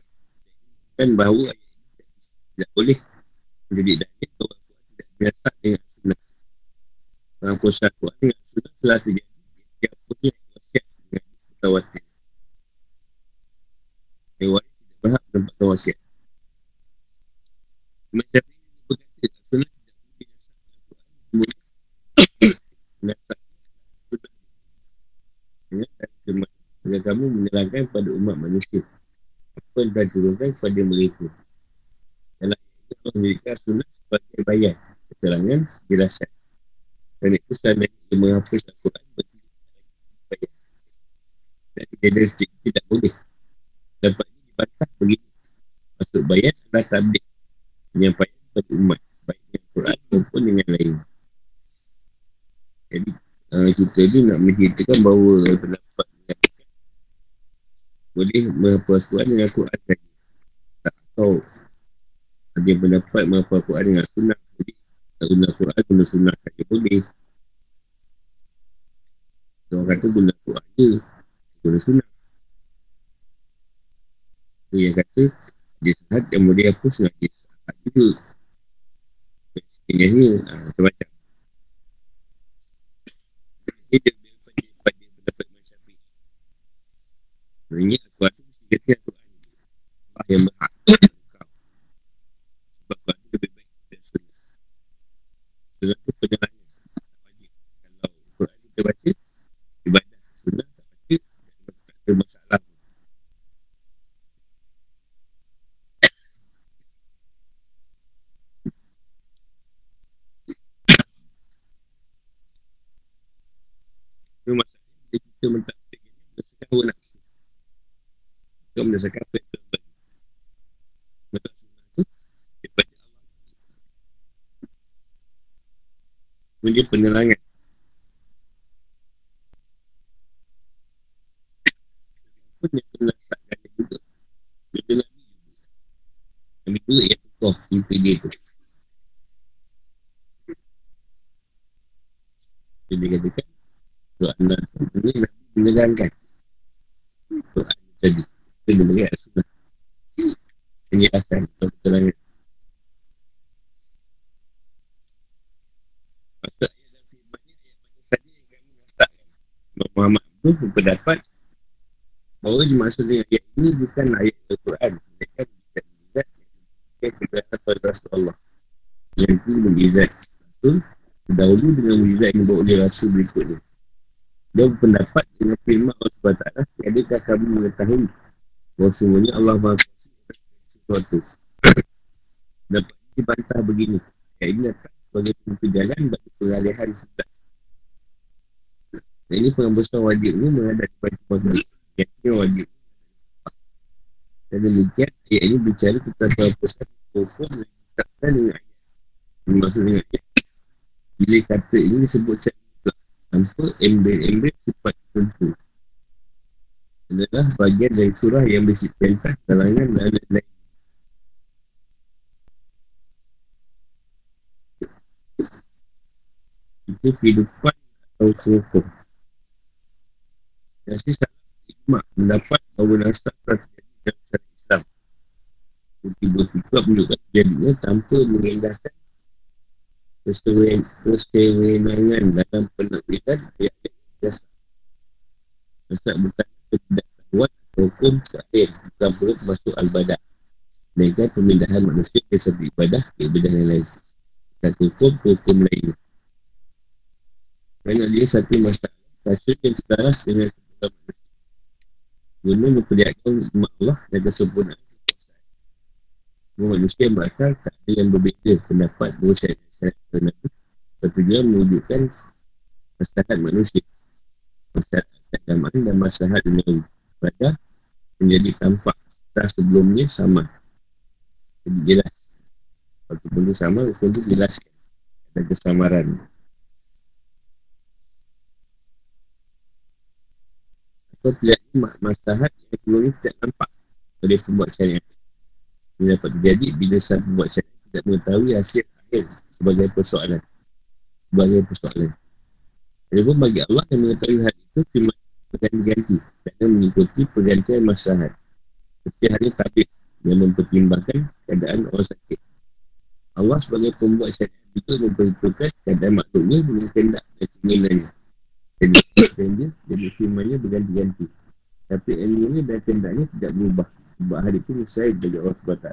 kan bahawa tidak boleh. Menjadi dalil tidak biasa dengan sunnah dalam kuasa Quran dengan sunnah telah terjadi. Yang punya wasiat dengan mutawatir yang waris tidak berhak menempatkan wasiat. Ini berkata sunnah tidak boleh berdasarkan Quran agar kamu menerangkan kepada umat manusia apa yang telah turunkan kepada mereka? Itu Allah memberikan sunnah sebagai bayar keterangan jelasan dan itu seandainya dia menghapus Al-Quran dan kejadian sedikit tidak boleh. Dapat ini dibantah begini masuk bayar adalah tablik penyampaian kepada umat baik dengan Quran maupun dengan lain. Jadi uh, kita ni nak menceritakan bahawa pendapat boleh menghafal dengan Quran saja. Tak tahu. Ada pendapat menghafal Quran dengan sunnah. Jadi, tak guna Quran, guna sunnah saja boleh. Orang kata guna Quran je. Guna sunnah. Itu yang kata, dia sahat yang boleh hapus dengan dia sahat juga. Sebenarnya, ha, macam-macam. Dia Sebenarnya Al-Quran tu mesti kata Al-Quran Allah yang berhak Sebab Al-Quran tu lebih baik dari sunnah Sunnah tu penerangan Kalau Al-Quran kita baca Ibadah sunnah tak baca Tak ada masalah Itu masalahnya Kita mentakdirkan Berdasarkan hawa nafsu Bukan berdasarkan apa yang tu Daripada Allah Punya penerangan juga Dia Nabi juga Nabi juga yang tukar mimpi dia tu Jadi katakan Tuhan Nabi menerangkan Tuhan tadi kita boleh lihat sudah penjelasan atau keterangan. Muhammad pun berpendapat bahawa dimaksud dengan ayat ini bukan ayat Al-Quran. Mereka bukan mujizat yang diberikan kepada Rasulullah. Yang itu mujizat Rasul dahulu dengan mujizat yang dibawa oleh Rasul berikutnya. Dia berpendapat dengan firman Allah SWT Adakah kamu mengetahui bahawa semuanya Allah Maha sesuatu. Dapat dibantah begini. Yang ini datang sebagai pintu jalan bagi pengalihan kita. Dan ini pengembesar wajib ini menghadap kepada wajib. Yang ini wajib. Dan demikian, ayat ini bicara tentang perusahaan hukum dan ditetapkan dengan ayat. Maksud dengan ayat. Bila kata ini disebut secara tanpa embel-embel sifat tertentu adalah bagian dari surah yang bersifat kalangan dan lain-lain. Itu kehidupan atau hukum. Dan si salah hikmah mendapat bahawa nasa terjadi dalam syarikat Islam. Tiba-tiba menunjukkan jadinya tanpa mengindahkan kesewenangan dalam penaklikan ayat-ayat. Masa bukan buat hukum terakhir bukan perut masuk al-badah mereka pemindahan manusia ke satu ibadah ke ibadah yang lain satu hukum ke hukum lain kerana dia satu masalah kasus yang setaras dengan kebetulan manusia guna memperlihatkan umat Allah dan kesempurnaan semua manusia berakal tak ada yang berbeza pendapat dua syariat-syariat Nabi bertujuan menunjukkan masyarakat manusia masyarakat keagamaan dan masalah dunia pada menjadi tampak setelah sebelumnya sama. Jadi jelas. Waktu pun sama waktu itu jelaskan ada kesamaran. Atau tidak masalah yang sebelumnya tidak nampak. Oleh pembuat syariat ini dapat terjadi bila sang pembuat syariat tidak mengetahui hasil akhir sebagai persoalan. Sebagai persoalan. Walaupun bagi Allah yang mengetahui hal itu firman berganti-ganti kerana mengikuti pergantian masyarakat. Seperti hanya tabik yang mempertimbangkan keadaan orang sakit. Allah sebagai pembuat syariat juga memperhitungkan keadaan makhluknya dengan kendak dan keinginannya. Jadi, dia, jadi firmannya berganti-ganti. Tapi ilmunya dan kendaknya tidak berubah. Sebab hari itu saya bagi Allah SWT.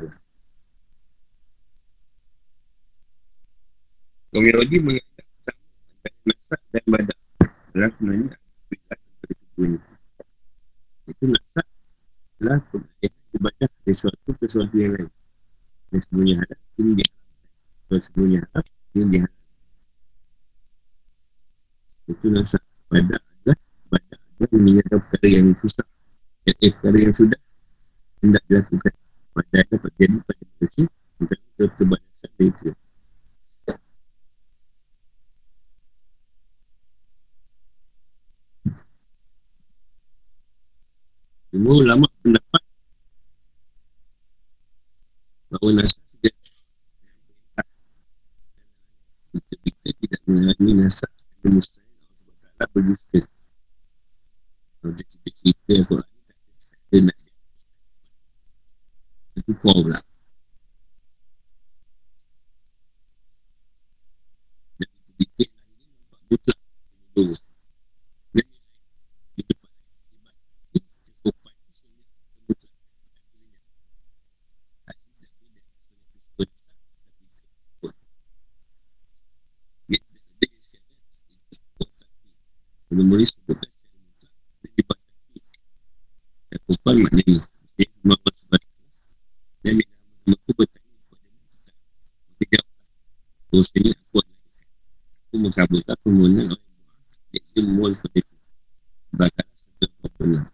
Kaum Yahudi mengatakan sama nasak dan badak. Adalah sebenarnya itu nasak adalah pengalihan ibadah dari suatu ke suatu yang lain. Dan sebelumnya hadap, ini dia Dan sebelumnya hadap, ini dia Itu nasak. Badak adalah badak adalah meninggalkan perkara yang susah. Yang eh, perkara yang sudah hendak dilakukan. Badak dapat jadi pada manusia bukan suatu balasan dari itu. Semua ulama pendapat bahawa nasa tidak kita, kita tidak mengalami nasa yang mustahil Allah SWT berdusta kalau dia cerita-cerita Al-Quran kita nak itu kau pula dan kita ini nampak mutlak dulu Boleh sebutkan Cakupan maknanya Dia melakukan sebab Dan dia aku bertanya kepada jawab Bahasanya aku Aku mengkabulkan permohonan orang Dia kepada itu permohonan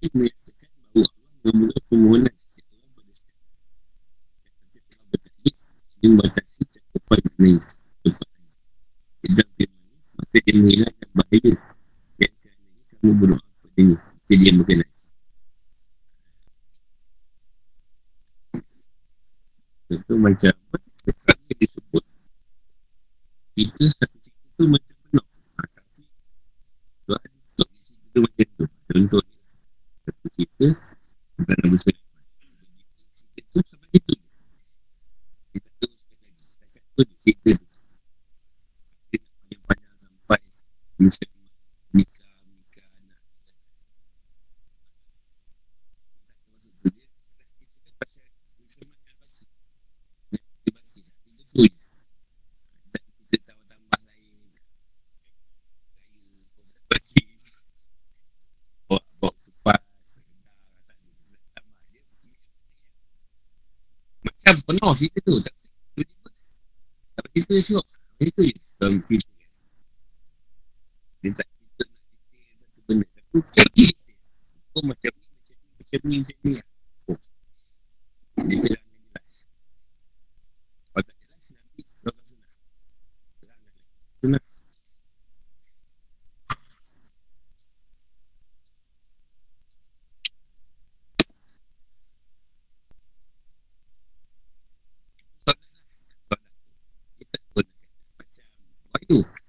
Ini menyatakan bahawa Allah mengabulkan permohonan setiap orang pada setiap cakupan maknanya Tidak maka dia menghilangkan bahaya dan kerana kamu berdoa kepadanya jika dia berkenan itu macam apa yang disebut? Kita satu cerita tu macam penuh. Ha, tapi doa untuk cerita macam tu. Contoh satu cerita bukan nama saya itu sampai itu kita lagi. Setakat tu cerita tu Misal nikah, nikah anak. Macam penuh cerita tu Tak cerita esok Itu je Dalam cerita dia tak kita nak cerita satu benda Tapi Oh macam ni Macam ni Macam ni Oh Dia bilang Kalau tak jelas Nanti Kalau sunnah Sunnah Macam ni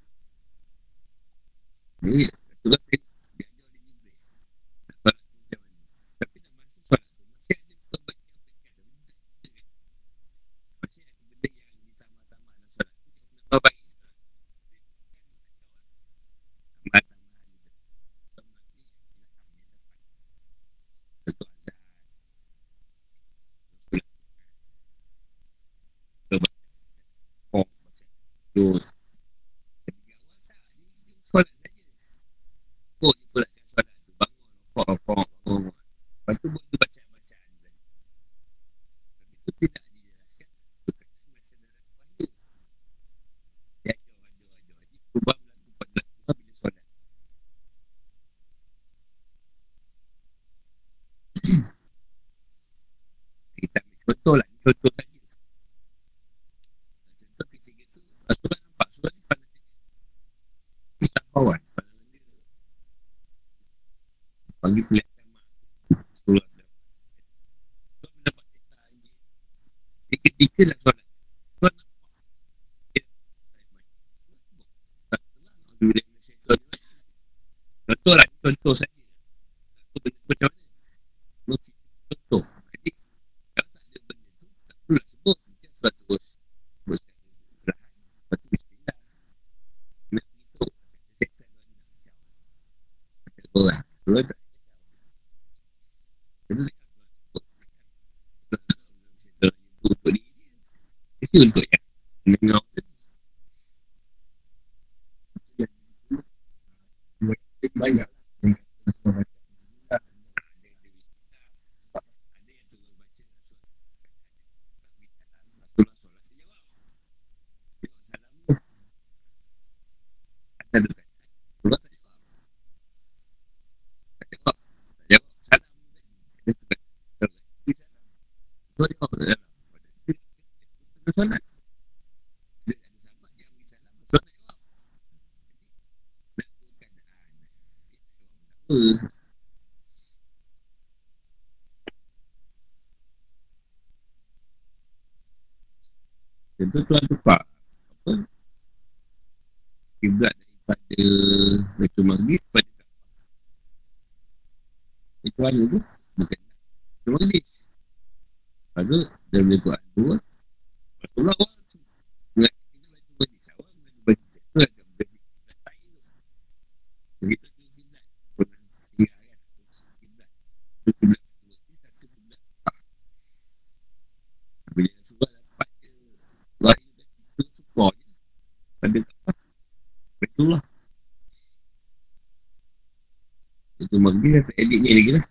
kata edit ni lagi lah.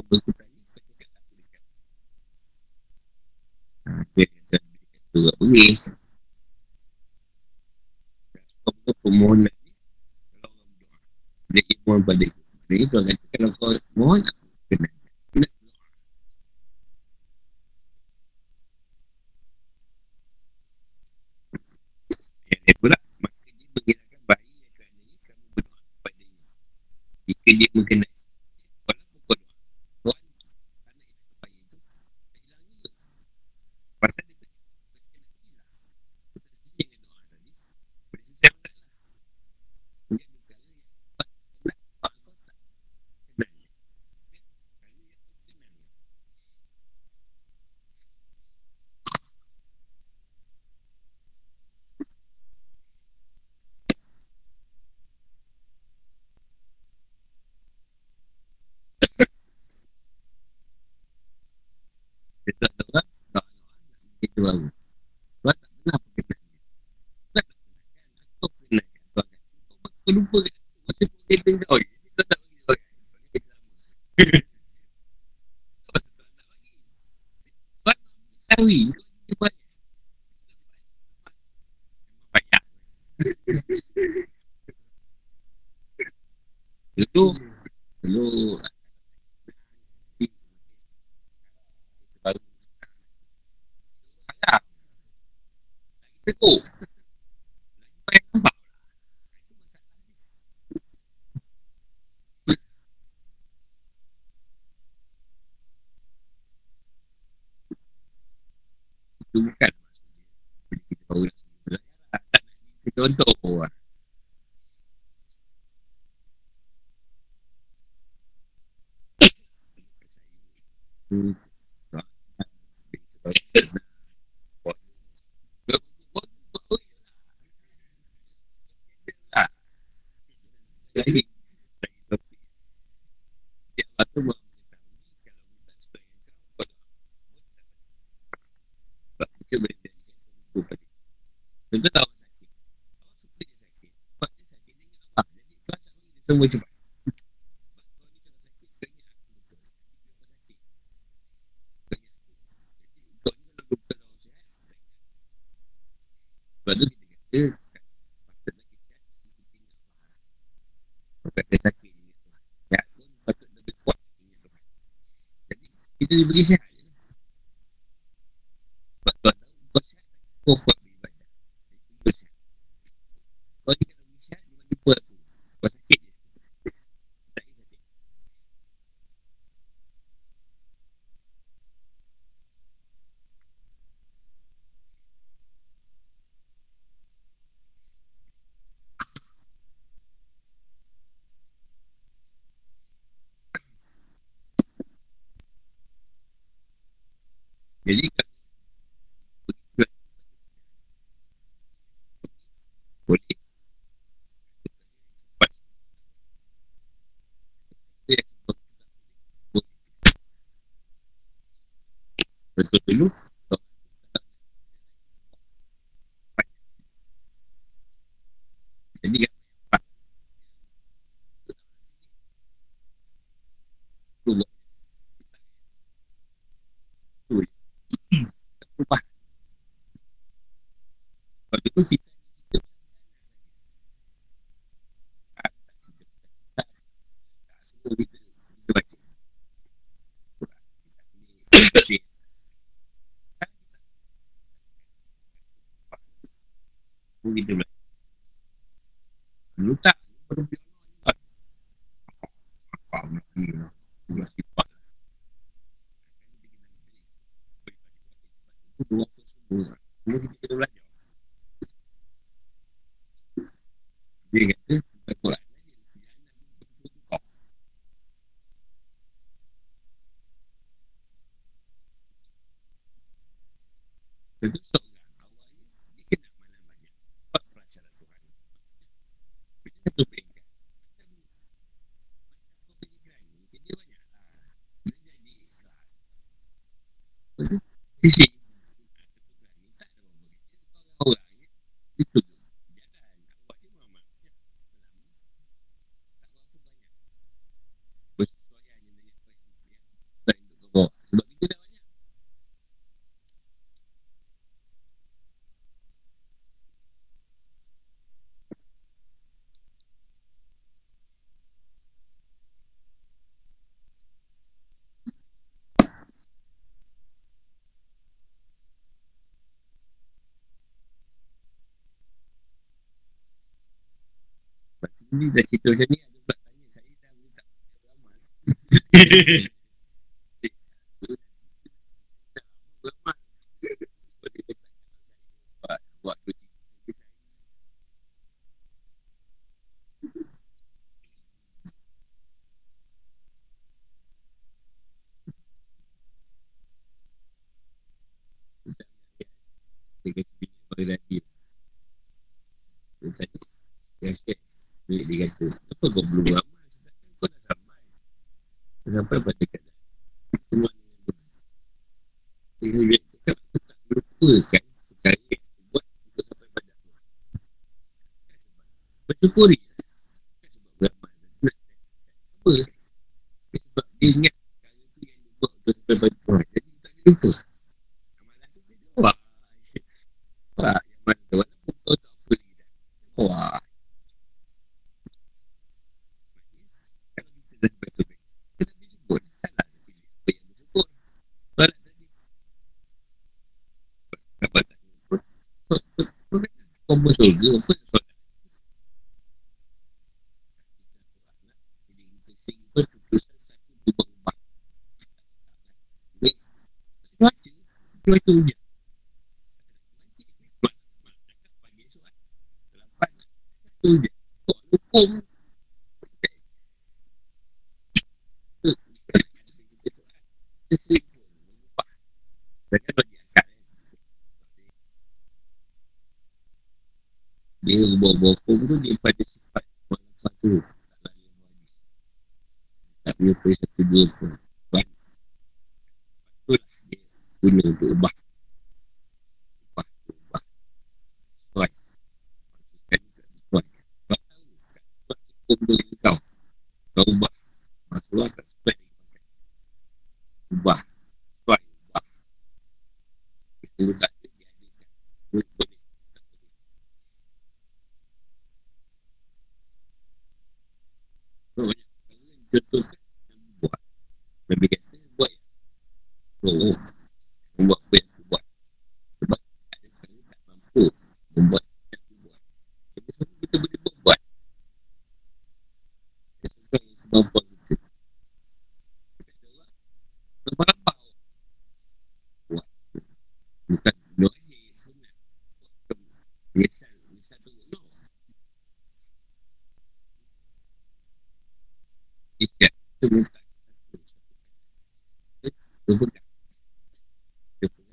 Okay. Okay. Okay. Okay. Okay. Okay. Okay. Okay. Okay. pada Okay. Okay. Okay. we could Ini dah cerita macam ni. Sebab tanya saya dah Tak boleh Dia, dia kata, apa kau perlu beramal? Kau dah sampai. Kau sampai pada dekat. Semua ni. Ini dia cakap, aku tak lupakan perkara yang aku buat untuk sampai pada aku. Bersyukuri. ke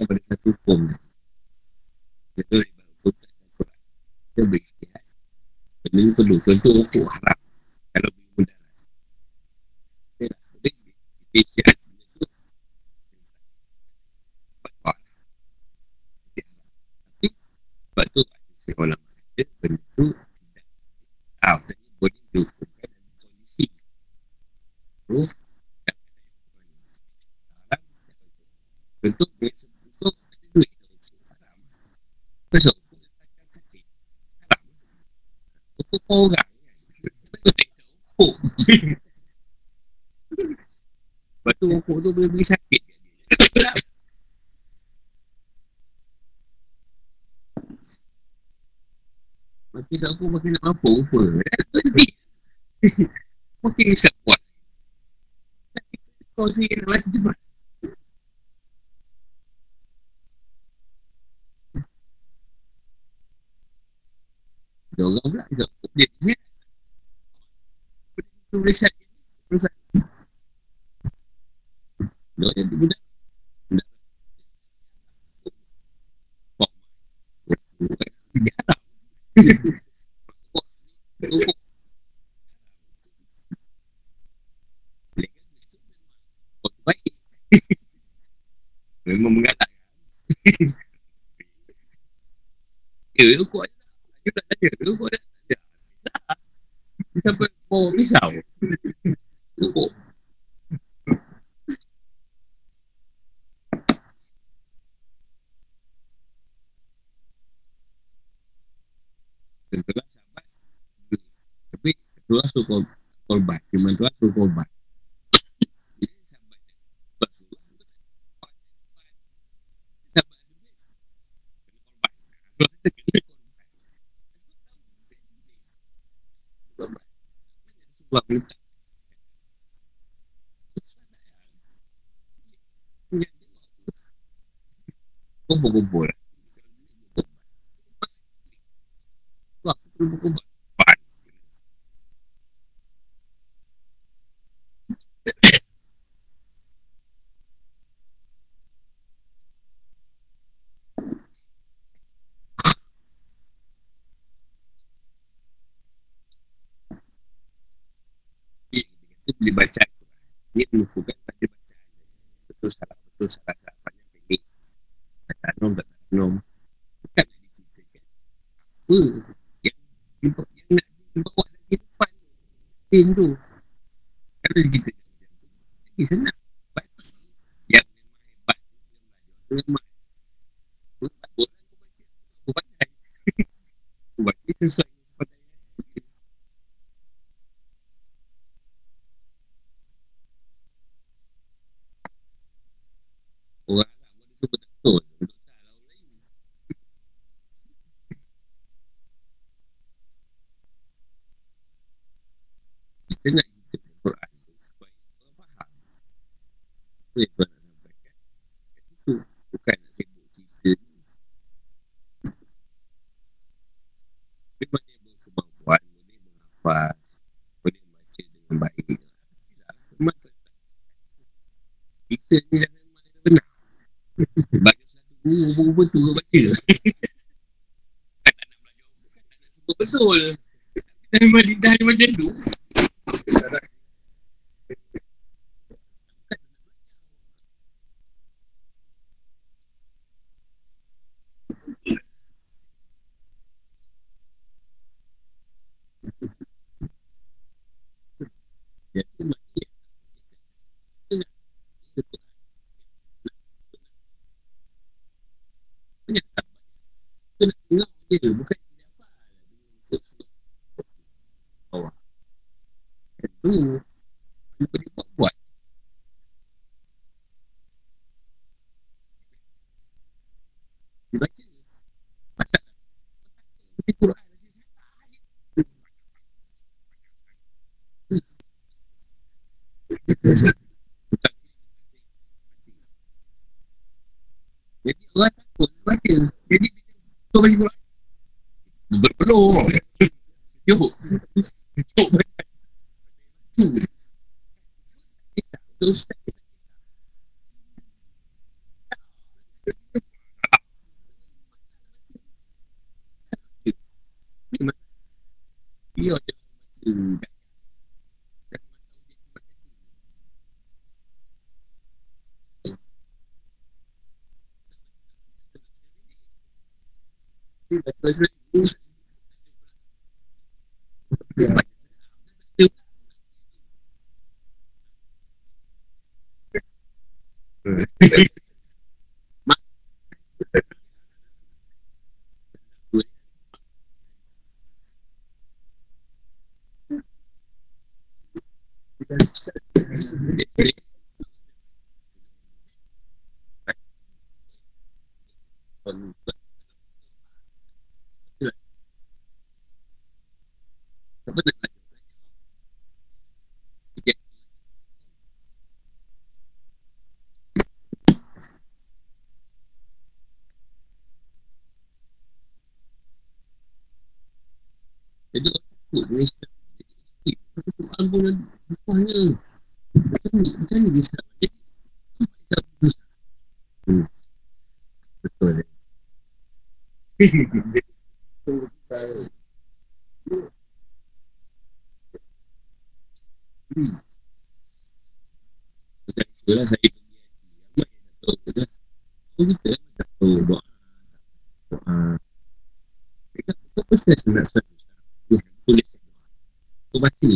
pada satu hukum Kita boleh buat hukum Kita boleh Kita boleh Kita boleh Kita boleh Kita lupa Dah berhenti Mungkin bisa buat. Tapi kau sendiri diri aku aja kita diri aku aja bisa bisa berpo bisa kita boleh baca ini menunjukkan pada bacaan. Betul salah. Betul salah. Tak banyak pendek tak nom tak nom bukan lagi cerita. Kan apa yang jumpa yang nak jumpa kuat lagi depan? Tu kalau kita jadi senang. Dari balik dari macam tu baju Quran. Berpeluh. Yuk. Yuk. Evet. Bukannya Macam ni Macam ni bisa Jadi Apa bisa Hmm Betul Hmm. Itulah saya. Apa yang tak tahu? Doa. Doa. Kita proses nak suatu tulis Kau baca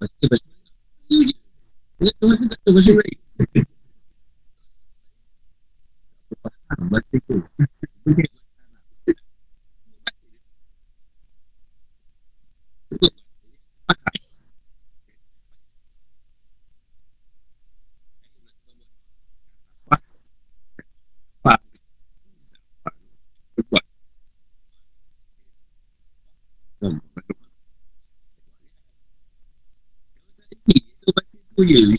Baca baca Ingat Tuhan tu tak tahu bahasa lain Faham bahasa tu tu je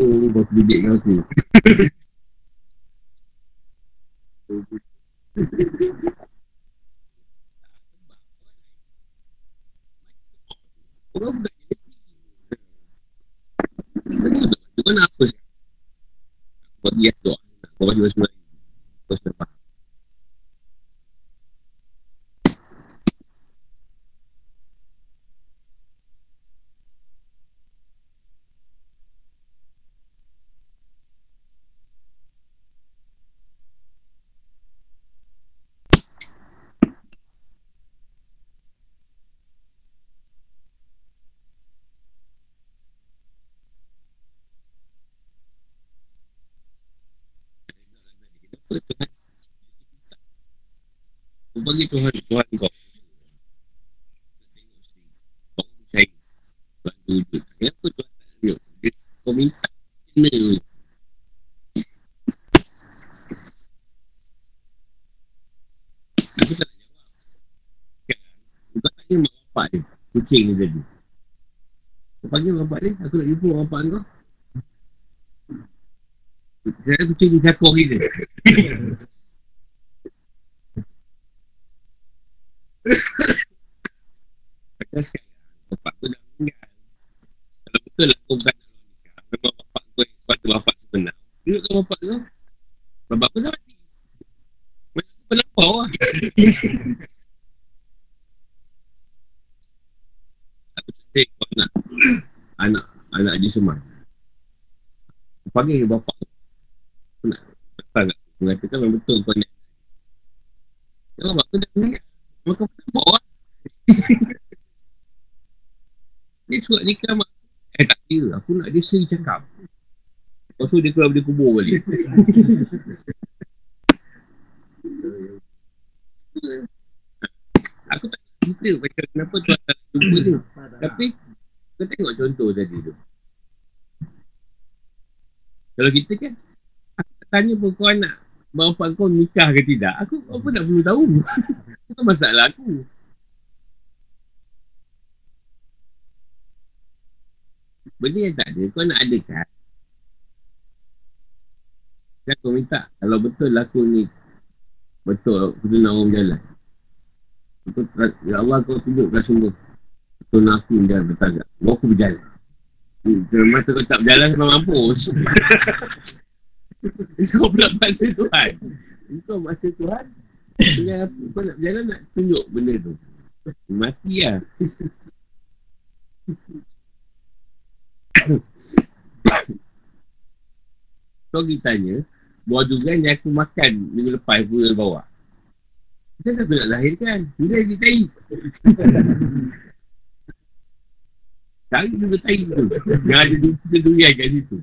Tu buat bidik kau tu Orang bukan Itu kan apa sih? Bagi ya doa Kau bagi semua Kau sudah faham Bagi Tuhan Tuhan kau Kenapa Tuhan tak wujud Kau minta Kena Aku tak jawab Kau. Tanya mak bapak dia Kucing ni tadi Kau. panggil bapak dia Aku nak jumpa bapak kau Saya kucing ni cakap kita Macam sekarang Bapak tu dah meninggal Kalau betul lah kau bukan nak nikah Memang bapak kau yang kuasa bapak sebenar Tengok bapak tu Bapak kau dah mati Macam tu pelampau lah Aku sedih kau nak Anak Anak Haji Suman Panggil bapak. Aku nak Betul tak? Mengatakan memang betul kau nak Kalau bapak tu dah meninggal Maka pelampau lah Dia surat nikah mak. Eh tak kira. Aku nak dia sering cakap. Lepas tu dia keluar dari kubur balik. Aku tak cerita macam kenapa tu tak jumpa tu. Tapi Kau tengok contoh tadi tu Kalau kita kan tanya pun kau anak Bapak kau nikah ke tidak Aku apa nak perlu tahu. Itu masalah aku. Benda yang tak ada Kau nak adakan Kan? Kau minta Kalau betul aku ni Betul Aku nak orang berjalan Betul Ya Allah kau tunjukkan semua. Betul nak aku berjalan Betul tak? Bawa aku berjalan Masa kau tak berjalan Kau mampus Kau pula masa Tuhan. Kau masa Tuhan. Dengan? Kau nak berjalan nak tunjuk benda tu. Mati lah. Kau pergi tanya, buah dugan yang aku makan minggu lepas pula bawah. Kita tak nak lahirkan. Bila lagi tai. Cari juga tai tu. Yang ada cerita durian kat situ.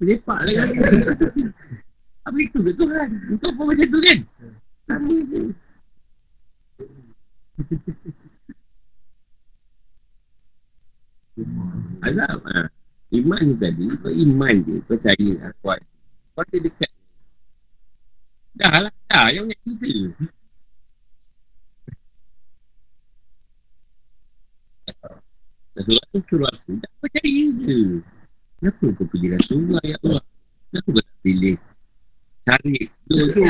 Lepak lah. Apa itu ke Tuhan? Untuk pun macam tu kan? Sama je. Azab. Ha. Iman ni tadi, kau iman je. Kau cari lah. Kau ada dekat. Dah lah. Dah. Yang nak cerita. Rasulullah tu suruh aku. Tak percaya je. Kenapa kau pilih Rasulullah ya Allah? Kenapa kau tak pilih Syarif tu tu?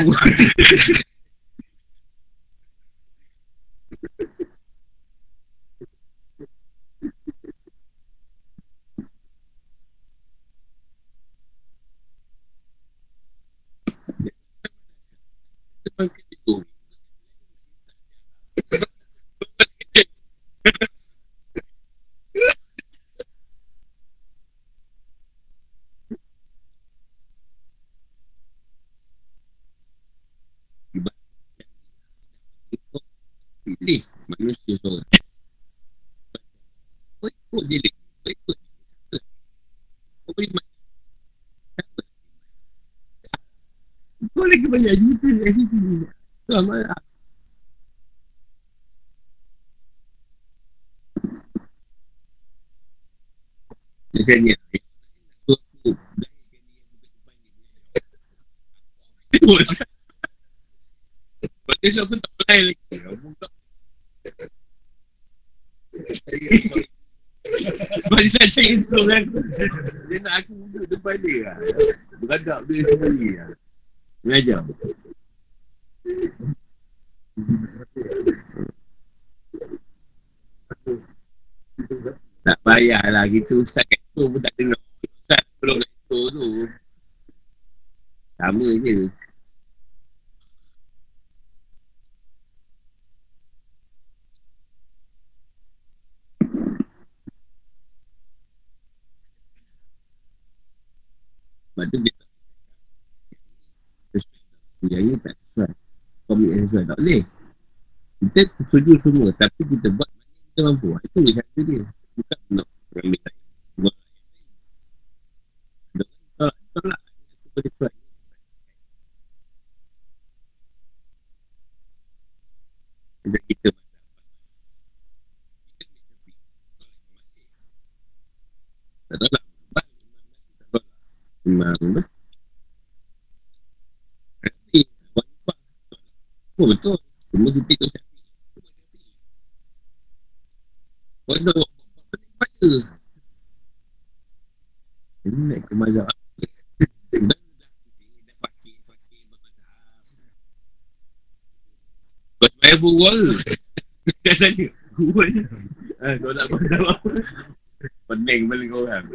Pilih manusia seorang. Kau ikut dia lagi. Kau ikut dia. Kau beri mati. Kau lagi banyak cerita kat situ. Kau amal Macam ni Lepas aku tak boleh lagi Sebab dia nak cari insul kan. Dia nak aku duduk depan dia lah. Beradab dia sendiri lah. Mengajar Tak payahlah kita ustaz kat pun tak dengar. Ustaz belum kat situ tu. Sama je Sebab tu dia Yang ni tak sesuai. Komit yang sesuai Tak boleh. Kita setuju semua Tapi kita buat kita mampu. Itu je kata dia. Bukan nak Ambil tak Kita kita Tak Imam Tapi Oh betul. Semua titik tu syafi Kau ada Pada? Ini naik ke mazhab sebenarnya berbual Kau tanya Berbual Kau nak mazhab apa? Pening balik orang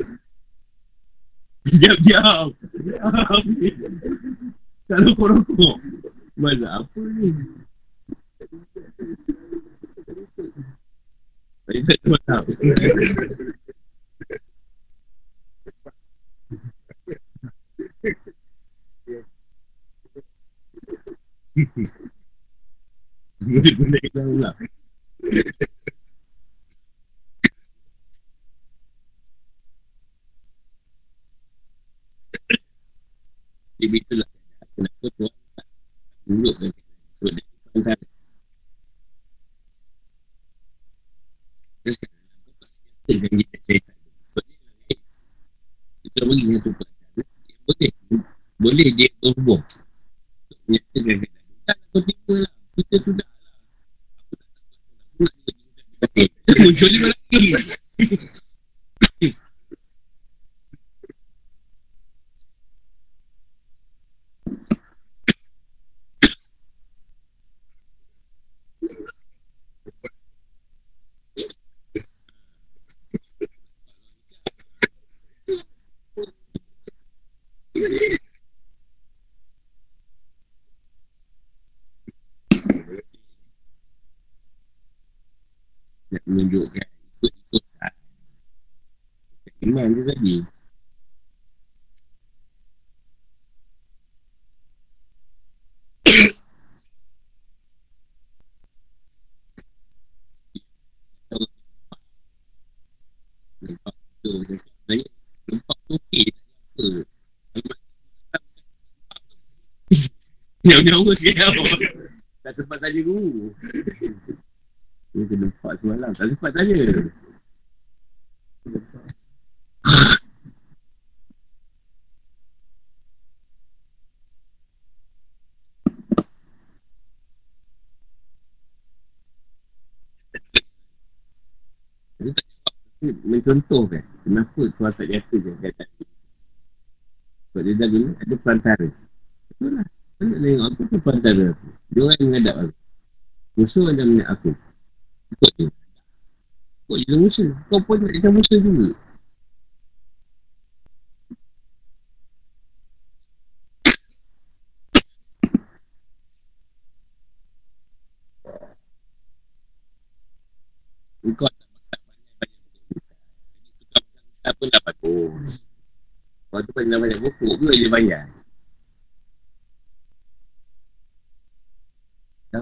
Diam, diam. Kalau kau rokok. Mana apa ni? Saya tak tahu tak. Kita ulang. Dia itulah Kenapa tu? Mulut kan. So dia Faham Terus kan Kita kita cerita? So dia lain Kita bagi satu perasaan Boleh Boleh dia berhubung. Untuk menyatakan kita Tak nak tiba lah. Kita tu dah lah. Aku tak tahu Aku nak juga Muncul Nyawa-nyawa sikit. Tak sempat tanya guru. Dia kena empat semalam. Tak sempat tanya. Mencontohkan kenapa Tuhan tak nyatakan kata sebab dia dah guna ada perantara. Betul kan nak tengok apa tu perantara aku dia orang yang menghadap aku. Musuh ada minat aku. Ikut dia. Ikut dia musuh kau pun nak macam musuh juga. Kau tak pun dapat bagus. Kau tu pernah banyak buku ke dia bayar?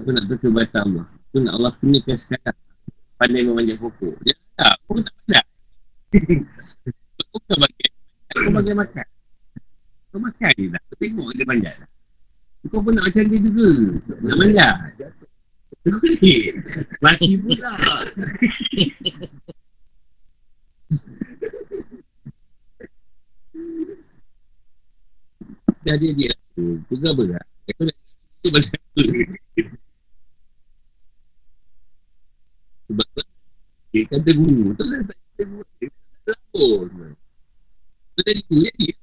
Tak pun nak tukar batam Allah. Tu nak Allah kenakan sekarang. Pandai memanjat pokok. Dia tak, pun tak pandai. Kau bukan bagian. Kau bagian makan. Kau makan je tak. Kau tengok dia manjat. Kau pun nak macam dia juga. Nak manjat. Laki pula. Dia ada dia Tu apa tak? Aku nak Tu pasal apa Sebab Dia kata guru Tu lah tak cerita guru Dia tak lapor Tu ya dia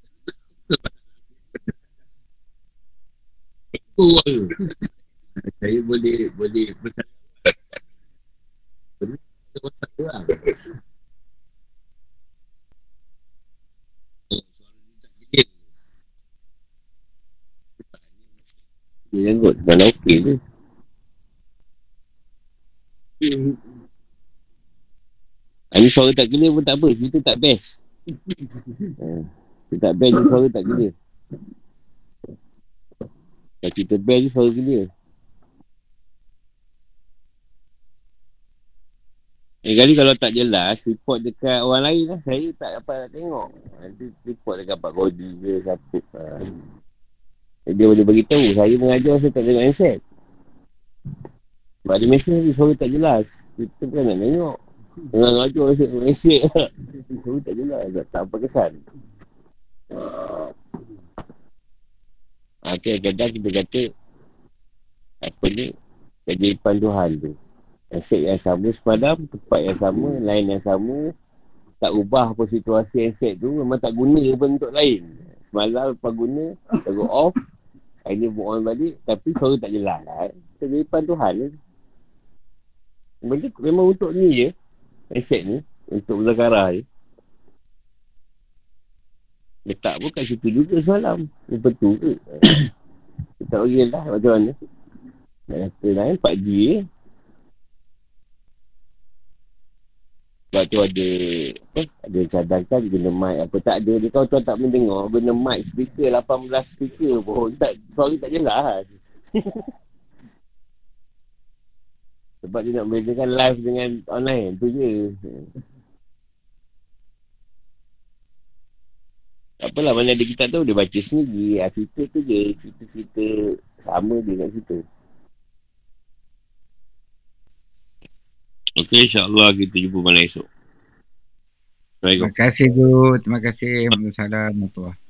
Saya boleh Boleh Pesan Dia janggut Dah okey tu Ini suara tak kena pun tak apa Kita tak best. Kita tak best ni suara tak kena Kalau kita best ni suara kena Eh kali kalau tak jelas Report dekat orang lain lah. Saya tak dapat nak tengok. Nanti report dekat Pak Kodi ke Siapa. Ha. Dia boleh beritahu. Saya mengajar saya tak tengok handset. Sebab ada mesej ni Suara tak jelas. Kita pun nak tengok Ngajar saya tengok handset Suara tak jelas Tak, apa kesan. Okay, kadang kita kata Apa ni Kejipan Tuhan tu. Handset yang sama semalam Tempat yang sama Lain yang sama. Tak ubah apa situasi handset tu Memang tak guna pun untuk lain. Semalam lepas guna Terus off ini buat on balik Tapi suara tak jelas. Lah Kegeripan Tuhan. Ni Benda memang untuk ni je Aset ni Untuk berzakarah je Letak pun kat situ juga semalam. Betul ke? Tak bagi lah macam mana? Nak kata lain 4G je Sebab tu ada eh, Ada cadangkan guna mic. Apa tak ada Dia kau tuan tak mendengar Guna mic speaker 18 speaker pun. Tak, Suara tak jelas Sebab dia nak membezakan live dengan online Tu je Tak apalah mana ada kita tahu Dia baca sendiri ha, Cerita tu je Cerita-cerita Sama dia kat situ Okey, insyaAllah kita jumpa malam esok. Terima kasih, Bu. Terima kasih. Assalamualaikum warahmatullahi